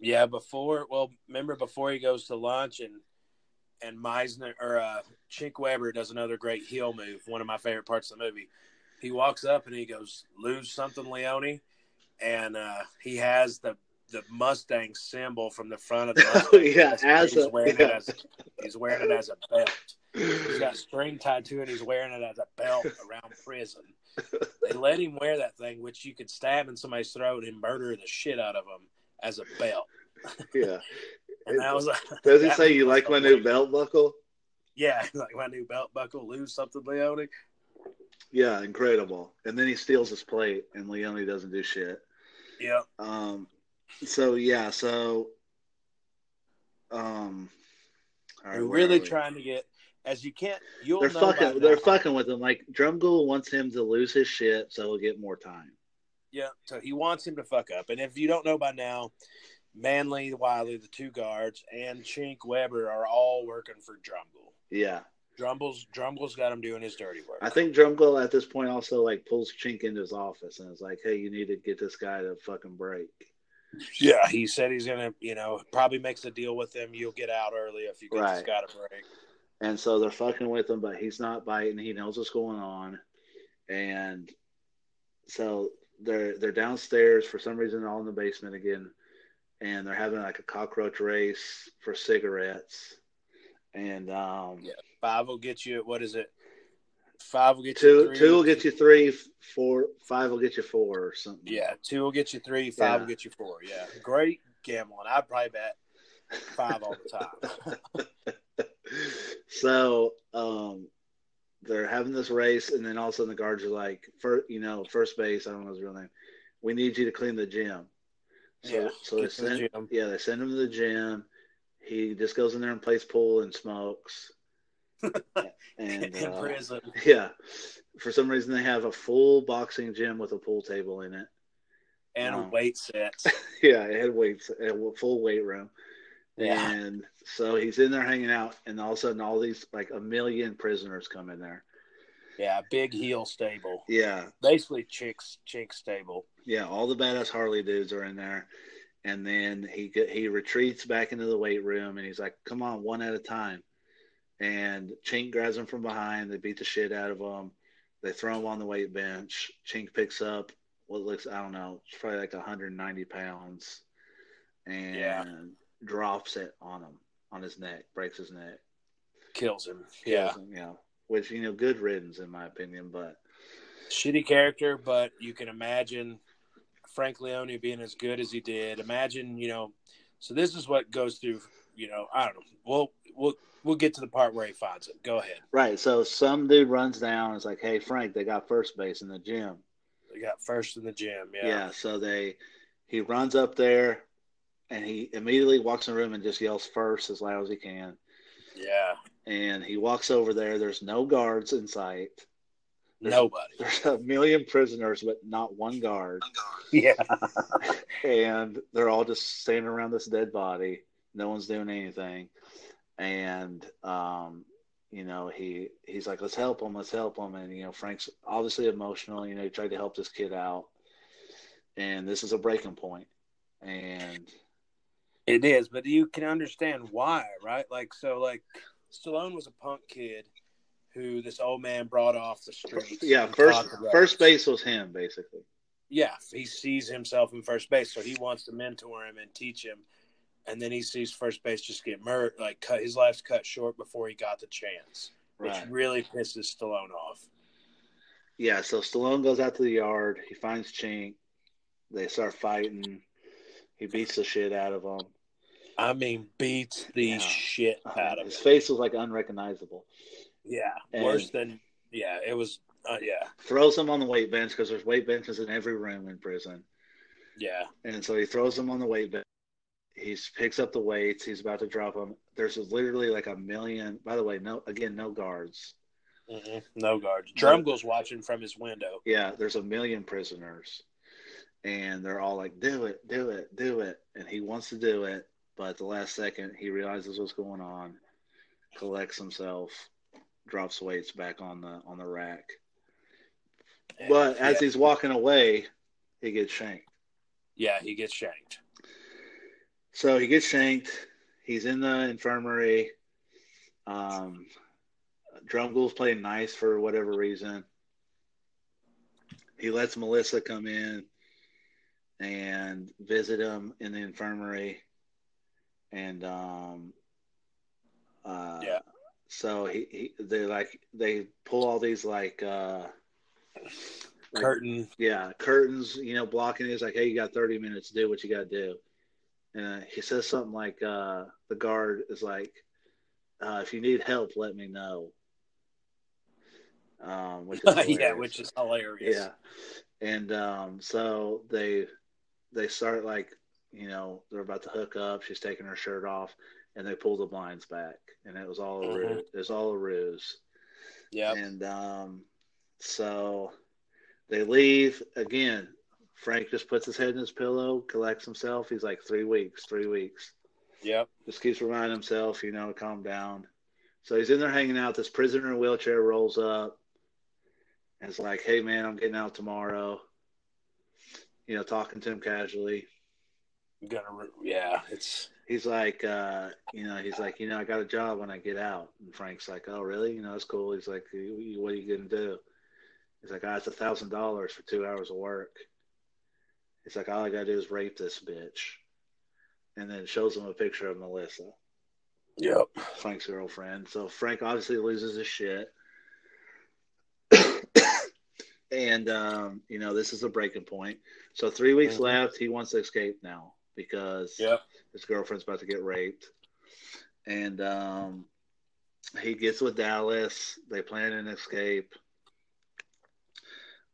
Yeah, before well, remember before he goes to lunch and and Meissner or uh, Chink Weber does another great heel move. One of my favorite parts of the movie. He walks up and he goes, "Lose something, Leone," and uh, he has the the Mustang symbol from the front of the Oh, Mustang. yeah, He's as a- wearing yeah. it as he's wearing it as a belt. He's got string tied to it. He's wearing it as a belt around prison. They let him wear that thing, which you could stab in somebody's throat and murder the shit out of them as a belt. Yeah. And that was Does he say you like my new belt buckle? Yeah, like my new belt buckle. Lose something, Leone. Yeah, incredible. And then he steals his plate, and Leone doesn't do shit. Yeah. Um, so yeah, so um, right, They're really trying to get as you can't. You'll They're fucking. They're fucking with him. Like Drumgoole wants him to lose his shit, so he'll get more time. Yeah, so he wants him to fuck up. And if you don't know by now, Manly, Wiley, the two guards, and Chink Weber are all working for Drumgoole. Yeah, Drumgoole's Drumgoole's got him doing his dirty work. I think Drumgoole at this point also like pulls Chink into his office and is like, "Hey, you need to get this guy to fucking break." Yeah, he said he's gonna, you know, probably makes a deal with him. You'll get out early if you get this guy to break. And so they're fucking with him, but he's not biting. He knows what's going on, and so they're they're downstairs for some reason. All in the basement again, and they're having like a cockroach race for cigarettes. And um, Yeah. Five will get you. What is it? Five will get two you. Three, two will get you three, four, five will get you four or something. Yeah, two will get you three. Five Yeah. will get you four. Yeah, great gambling. I'd probably bet five all the time. so um, they're having this race, and then all of a sudden the guards are like, "First, you know, first base. I don't know his real name. We need you to clean the gym." So, Yeah, so they get to the send, gym. yeah, they send him to the gym. He just goes in there and plays pool and smokes. and in uh, prison. yeah, for some reason they have a full boxing gym with a pool table in it. and Wow. weight sets. Yeah, it had weights, a full weight room. Yeah. And so he's in there hanging out, and all of a sudden, all these like a million prisoners come in there. Yeah, big heel stable. Yeah, Basically, Chink's Chink stable. yeah, all the badass Harley dudes are in there, and then he he retreats back into the weight room, and he's like, "Come on, one at a time." And Chink grabs him from behind. They beat the shit out of him. They throw him on the weight bench. Chink picks up what looks I don't know, it's probably like 190 pounds, and Yeah. drops it on him on his neck, breaks his neck. Kills him. Yeah. Kills him, yeah. Which you know, good riddance in my opinion, but Shitty character, but you can imagine Frank Leone being as good as he did. Imagine, you know, so this is what goes through, you know, I don't know. We'll we'll we'll get to the part where he finds it. Go ahead. right. So some dude runs down. and is like, "Hey, Frank, they got first base in the gym." They got first in the gym. Yeah. Yeah. so they he runs up there and he immediately walks in the room and just yells first as loud as he can. Yeah. And he walks over there. There's no guards in sight. Nobody. There's a million prisoners, but not one guard. Yeah. And they're all just standing around this dead body. No one's doing anything. And um, you know, he he's like, Let's help him, let's help him. And you know, Frank's obviously emotional, you know, he tried to help this kid out. And this is a breaking point. And It is, but you can understand why, right? Like, so, like, Stallone was a punk kid who this old man brought off the street. Yeah, first first base was him basically. Yeah, he sees himself in first base, so he wants to mentor him and teach him. And then he sees first base just get murdered, like cut his life's cut short before he got the chance, which Right. really pisses Stallone off. Yeah, so Stallone goes out to the yard. He finds Chink. They start fighting. He beats the shit out of him. I mean, beats the Yeah. shit uh, out of him. His him. face was like unrecognizable. Yeah, And- worse than yeah. It was uh, yeah, Throws him on the weight bench because there's weight benches in every room in prison. yeah, And so he throws him on the weight bench. He picks up the weights. He's about to drop them. There's literally like a million. By the way, no, again, no guards. Mm-mm, no guards. Drumgoole's watching from his window. Yeah, there's a million prisoners, and they're all like, "Do it, do it, do it," and he wants to do it, but at the last second, he realizes what's going on, collects himself, drops weights back on the on the rack. But as he's walking away, he gets shanked. yeah, he gets shanked. So he gets shanked. He's in the infirmary. Um, Drumgoole's playing nice for whatever reason. He lets Melissa come in and visit him in the infirmary. And um, uh, Yeah. So he, he they like they pull all these like uh, like- Curtain. yeah, curtains, you know, blocking it. It's like, hey, you got 30 minutes to do what you got to do. And he says something like, uh, the guard is like, uh, if you need help, let me know. Um, which is yeah, which is hilarious. yeah. And um, so they they start like, you know, they're about to hook up. She's taking her shirt off, and they pull the blinds back, and it was all a Mhm. ruse. It was all a ruse. Yeah, And um, so they leave again. Frank just puts his head in his pillow, collects himself. He's like three weeks, three weeks. Yep. Just keeps reminding himself, you know, to calm down. So he's in there hanging out. This prisoner in a wheelchair rolls up and is like, "Hey, man, I'm getting out tomorrow." You know, talking to him casually. I'm gonna. Yeah, it's. He's like, uh, you know, he's like, you know, I got a job when I get out. And Frank's like, oh, really? You know, it's cool. He's like, what are you gonna do? He's like, ah, it's a thousand dollars for two hours of work. He's like, all I gotta do is rape this bitch, and then shows him a picture of Melissa, Yep. Frank's girlfriend. So Frank obviously loses his shit. and um, you know, this is a breaking point. So three weeks Mhm. left. He wants to escape now because his girlfriend's about to get raped. And um, he gets with Dallas. They plan an escape.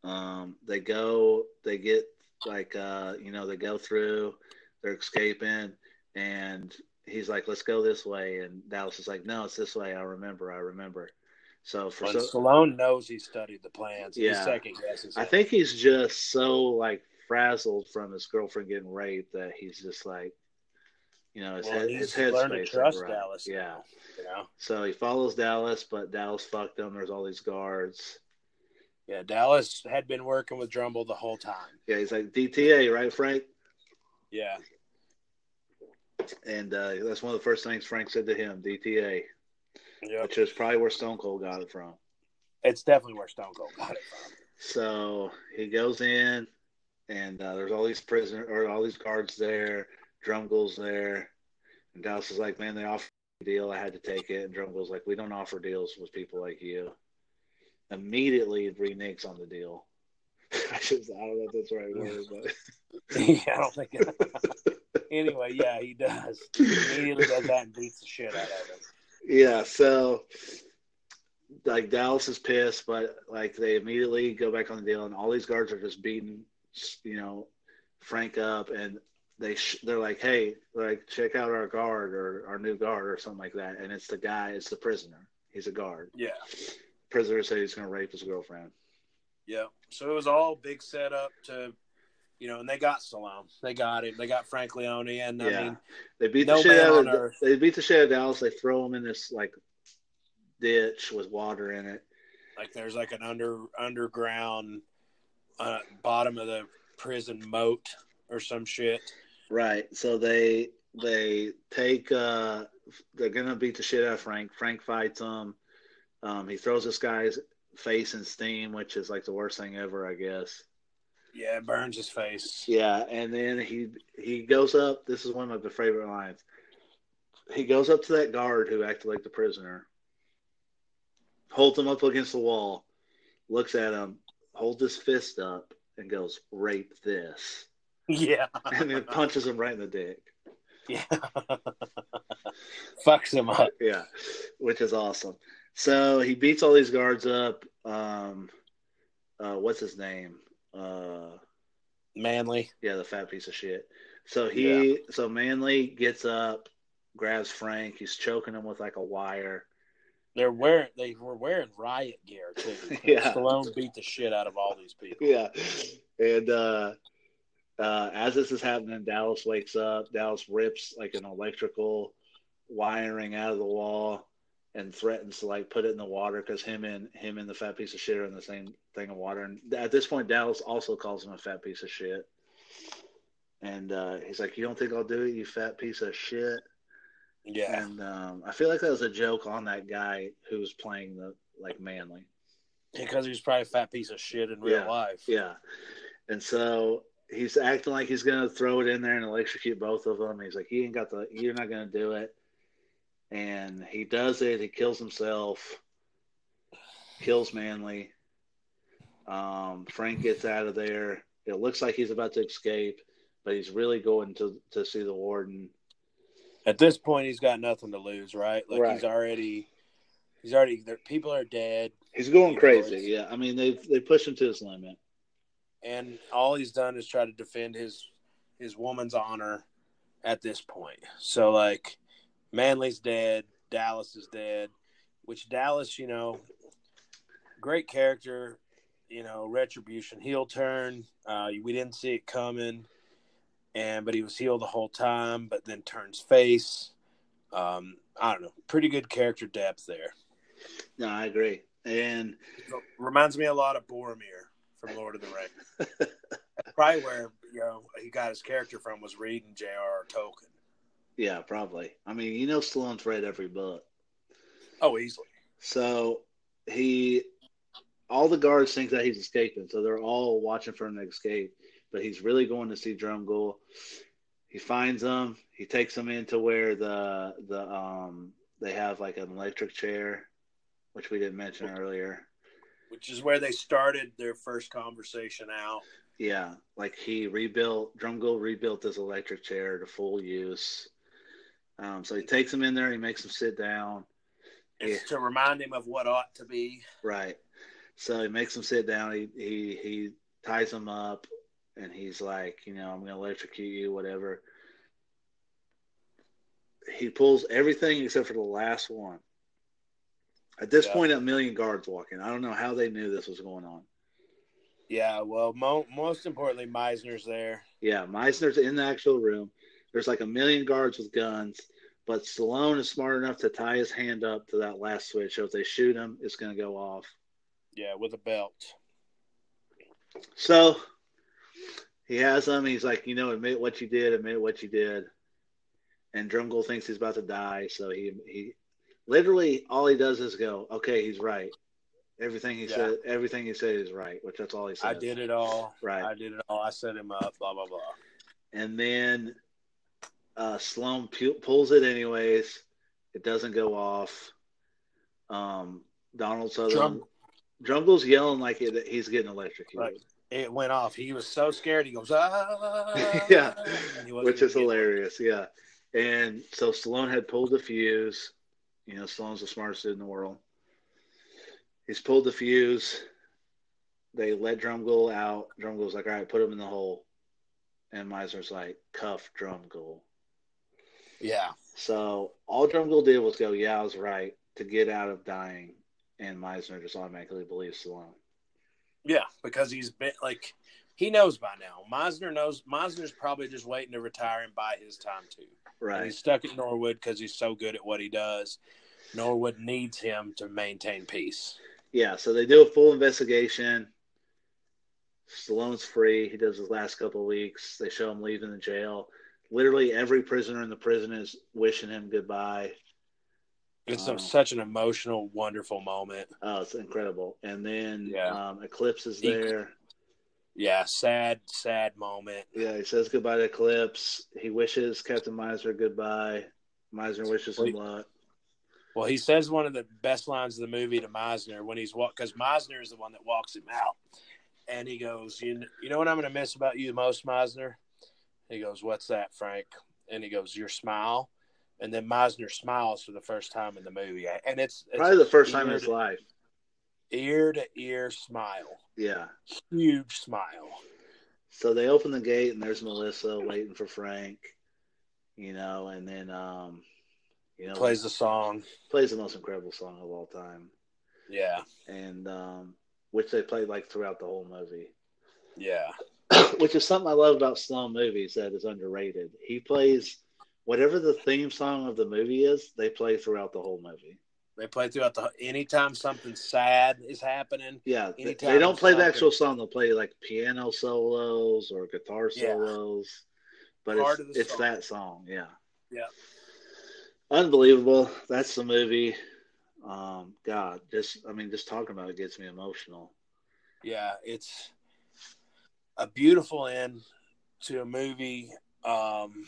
Um, they go, they get like, uh, you know, they go through, they're escaping, and he's like, let's go this way. And Dallas is like, no, it's this way. I remember, I remember. So for so, Stallone knows he studied the plans, he Yeah. second guesses. I think he's just so like frazzled from his girlfriend getting raped that he's just like, you know, his Well, head, his needs to learn to headspace. trust right. Dallas Yeah. now. You know. So he follows Dallas, but Dallas fucked him. There's all these guards. Yeah, Dallas had been working with Drumgoole the whole time. Yeah, he's like DTA, right, Frank? Yeah. And uh, that's one of the first things Frank said to him, DTA, Yep. which is probably where Stone Cold got it from. It's definitely where Stone Cold got it from. So he goes in, and uh, there's all these prisoners or all these guards there. Drumgoole's there, and Dallas is like, "Man, they offered me a deal. I had to take it." And Drumgoole's like, "We don't offer deals with people like you." Immediately reneges on the deal. I, should, I don't know if that's the right word, but yeah, I don't think. anyway, yeah, he does. Immediately does that and beats the shit out of him. yeah. So like Dallas is pissed, but like they immediately go back on the deal, and all these guards are just beating, you know, Frank up, and they sh- they're like, hey, like check out our guard or our new guard or something like that, and it's the guy, it's the prisoner. He's a guard. Yeah. Prisoner said he's going to rape his girlfriend. Yeah. So it was all big setup to, you know, and they got Stallone. They got him. They got Frank Leone. And I mean, They beat No the shit man out of earth. they beat the shit out of Dallas. They throw him in this like ditch with water in it. like there's like an under underground uh, bottom of the prison moat or some shit. Right. So they they take uh they're gonna beat the shit out of Frank. Frank fights him. Um, he throws this guy's face in steam, which is like the worst thing ever, I guess. Yeah, it burns his face. Yeah, and then he he goes up. This is one of my favorite lines. He goes up to that guard who acted like the prisoner, holds him up against the wall, looks at him, holds his fist up, and goes, "Rape this," Yeah. and then punches him right in the dick. Yeah. Fucks him up. Yeah, which is awesome. So he beats all these guards up. Um, uh, what's his name? Uh, Manly. yeah, the fat piece of shit. So he, so Manly gets up, grabs Frank. He's choking him with like a wire, They're wearing they were wearing riot gear too. Yeah. Stallone beat the shit out of all these people. Yeah. And uh, uh, as this is happening, Dallas wakes up. Dallas rips like an electrical wiring out of the wall and threatens to like put it in the water because him and him and the fat piece of shit are in the same thing of water. And at this point, Dallas also calls him a fat piece of shit. And uh, he's like, "You don't think I'll do it, you fat piece of shit?" Yeah. And um, I feel like that was a joke on that guy who was playing the like Manly. Because he was probably a fat piece of shit in real Yeah. life. Yeah. And so he's acting like he's going to throw it in there and electrocute both of them. He's like, "You ain't got the, you're not going to do it." And he does it. He kills himself, kills Manly. Um, Frank gets out of there. It looks like he's about to escape, but he's really going to to see the warden. At this point, he's got nothing to lose, right? Like Right. he's already, he's already. there- People are dead, He's going crazy. Yeah, I mean they they push him to his limit. and all he's done is try to defend his his woman's honor at this point. So like, Manly's dead, Dallas is dead, which Dallas, you know, great character, you know, retribution, heel turn. Uh, we didn't see it coming, and but he was heel the whole time, but then turns face. Um, I don't know, pretty good character depth there. No, I agree. And Reminds me a lot of Boromir from Lord of the Rings. Probably where you know he got his character from was reading J.R.R. Tolkien. yeah, probably. I mean, you know, Stallone's read every book. Oh, easily. So he, all the guards think that he's escaping, so they're all watching for him to escape. But he's really going to see Drumgoole. He finds him. He takes him into where the the um they have like an electric chair, which we didn't mention earlier. Which is where they started their first conversation out. Yeah, like he rebuilt Drumgoole rebuilt this electric chair to full use. Um, so he takes him in there. He makes him sit down. It's to remind him of what ought to be. Right. So he makes him sit down. He he he ties him up, and he's like, you know, I'm gonna electrocute you, whatever. He pulls everything except for the last one. At this Yeah. point, a million guards walking. I don't know how they knew this was going on. Yeah, well, mo- most importantly, Meissner's there. Yeah, Meissner's in the actual room. There's like a million guards with guns, but Stallone is smart enough to tie his hand up to that last switch. So if they shoot him, it's going to go off. Yeah, with a belt. So he has them. He's like, you know, admit what you did, admit what you did. And Drumgoole thinks he's about to die, so he he literally all he does is go, okay, he's right. Everything he Yeah. said, everything he said is right, which that's all he said. I did it all. Right. I did it all. I set him up. Blah blah blah. And then uh, Sloan pu- pulls it anyways. It doesn't go off. Um, Donald Sutherland, Drum- yelling like he's getting electrocuted. Right. It went off. He was so scared. He goes ah. Yeah, which is hilarious. Yeah, and so Stallone had pulled the fuse. You know, Stallone's the smartest dude in the world. He's pulled the fuse. They let Drumgoole out. Drumgoole's like, "All right, put him in the hole," and Meissner's like, "Cuff Drumgoole." Yeah. So all Drumgoole did was go, "Yeah, I was right," to get out of dying, and Meissner just automatically believes Stallone. Yeah, because he's been like he knows by now. Meissner knows. Meissner's probably just waiting to retire and buy his time too. And Right. he's stuck at Norwood because he's so good at what he does. Norwood needs him to maintain peace. Yeah. So they do a full investigation. Stallone's free. He does his last couple of weeks. They show him leaving the jail. Literally every prisoner in the prison is wishing him goodbye. It's Oh. such an emotional, wonderful moment. Oh, it's incredible. And then Yeah. um, Eclipse is there. Yeah, sad, sad moment. Yeah, he says goodbye to Eclipse. He wishes Captain Meissner goodbye. Meissner wishes him luck. Well, he says one of the best lines of the movie to Meissner when he's walk because Meissner is the one that walks him out, and he goes, "You you know what I'm going to miss about you the most, Meissner?" He goes, "What's that, Frank?" And he goes, "Your smile." And then Meissner smiles for the first time in the movie, and it's, it's Probably the first time in his life. ear to ear smile, Yeah. huge smile. So they open the gate and there's Melissa waiting for Frank, you know, and then um, You know, Plays the song. plays the most incredible song of all time, Yeah. and um, which they played like throughout the whole movie. Yeah. which is something I love about Sloan movies that is underrated. He plays whatever the theme song of the movie is, they play throughout the whole movie. They play throughout the whole anytime something sad is happening. Yeah, they, they don't play the actual song; they'll play like piano solos or guitar Yeah. solos. But Part it's it's song. that song, yeah. Yeah. Unbelievable. That's the movie. Um, God, just I mean, just talking about it gets me emotional. Yeah, it's a beautiful end to a movie. Um,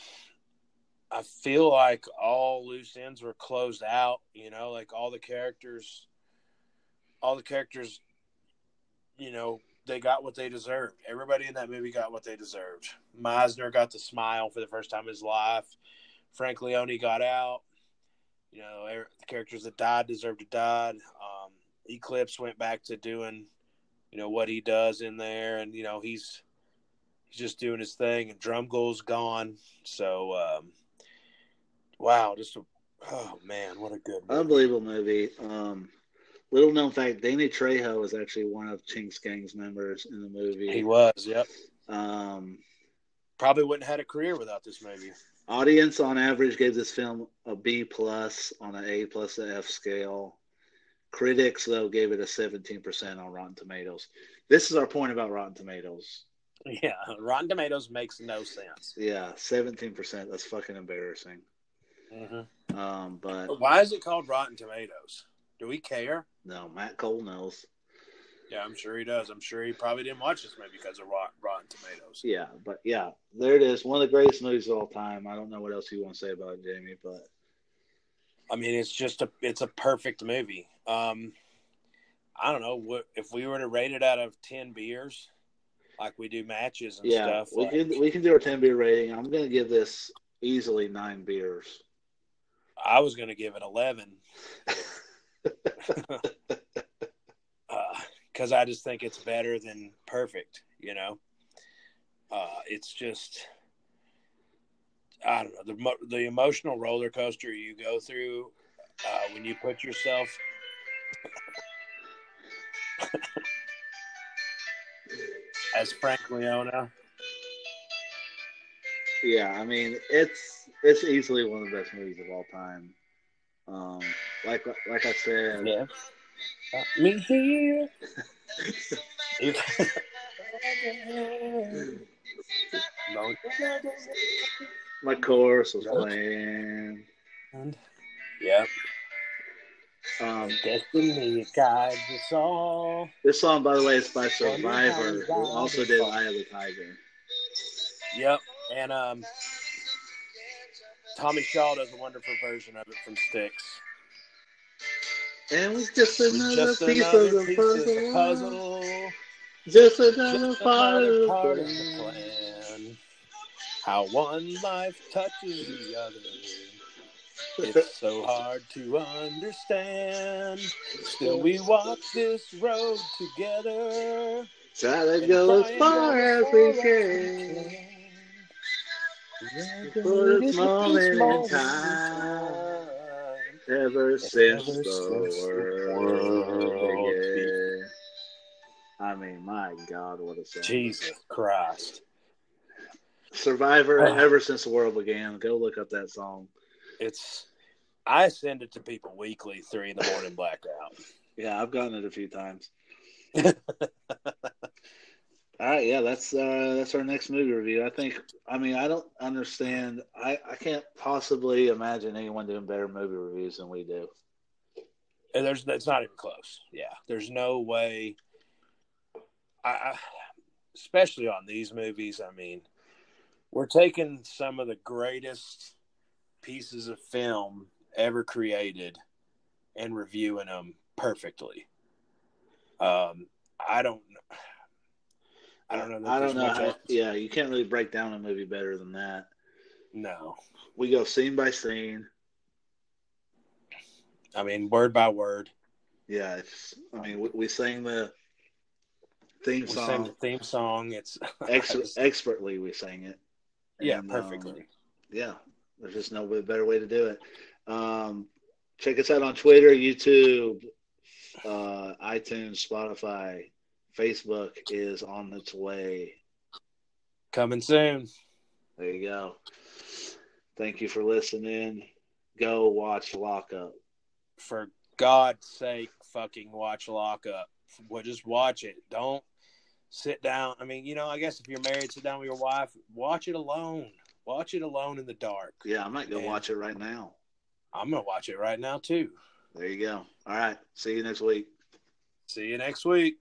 I feel like all loose ends were closed out. You know, like all the characters, all the characters, you know, they got what they deserved. Everybody in that movie got what they deserved. Meissner got to smile for the first time in his life. Frank Leone got out. You know, er- the characters that died deserved to die. Um, Eclipse went back to doing you know what he does in there and you know he's he's just doing his thing and Drumgoole's gone so um wow just a oh man what a good movie. Unbelievable movie. Um, little known fact: Danny Trejo is actually one of Chink's Gang's members in the movie. he was yep Um, probably wouldn't have had a career without this movie audience on average gave this film a B plus on an A plus to F scale. Critics though gave it a seventeen percent on Rotten Tomatoes. This is our point about Rotten Tomatoes. yeah Rotten Tomatoes makes no sense Yeah, seventeen percent. That's fucking embarrassing. Mm-hmm. Um, but why is it called Rotten Tomatoes do we care no, Matt Cole knows. yeah I'm sure he does I'm sure he probably didn't watch this movie because of Rot- Rotten Tomatoes Yeah, but yeah, there it is. One of the greatest movies of all time. I don't know what else you want to say about it, Jamie, but I mean, it's just a it's a perfect movie. Um, I don't know what if we were to rate it out of ten beers, like we do matches and yeah, stuff. we like- can we can do a ten beer rating. I'm gonna give this easily nine beers. I was going to give it eleven because I just think it's better than perfect. You know, uh, it's just I don't know the the emotional roller coaster you go through uh, when you put yourself. As Frank Leone, Yeah, I mean it's it's easily one of the best movies of all time. Um, like like I said, yeah, Got me here. my chorus was playing. yeah, Um, destiny guides us all. this song, by the way, is by Survivor, who also did "Eye of the Tiger." Yep, and um, Tommy Shaw does a wonderful version of it from Styx. And it's just another Just piece another of the piece puzzle. puzzle. Just another Just part, another part of the plan. How one life touches the other. It's so hard to understand. Still, we walk this road together. Try to go as far as we can. Moment in time, ever since Ever the since the world began. I mean, my God, what a song! Jesus Christ. Survivor, Oh. ever since the world began. Go look up that song. It's I send it to people weekly, three in the morning blackout. Yeah, I've gotten it a few times. All right, yeah, that's uh that's our next movie review. I think I mean I don't understand I, I can't possibly imagine anyone doing better movie reviews than we do. And there's it's not even close. Yeah, there's no way. I, I especially on these movies. I mean, we're taking some of the greatest pieces of film ever created and reviewing them perfectly. Um, I don't. I don't know. I don't know much how, else- yeah, you can't really break down a movie better than that. No, We go scene by scene. I mean word by word. Yeah, it's I mean we, we sang the theme We song sing the theme song. It's ex- just- expertly we sang it. yeah, And, um, perfectly. yeah, there's just no better way to do it. Um, check us out on Twitter, YouTube, uh, iTunes, Spotify, Facebook is on its way. Coming soon. There you go. Thank you for listening. Go watch Lockup. For God's sake, fucking watch Lockup. Well, just watch it. Don't sit down. I mean, you know, I guess if you're married, sit down with your wife. Watch it alone. Watch it alone in the dark. Yeah, I might go And- watch it right now. I'm gonna watch it right now too. There you go. All right. See you next week. See you next week.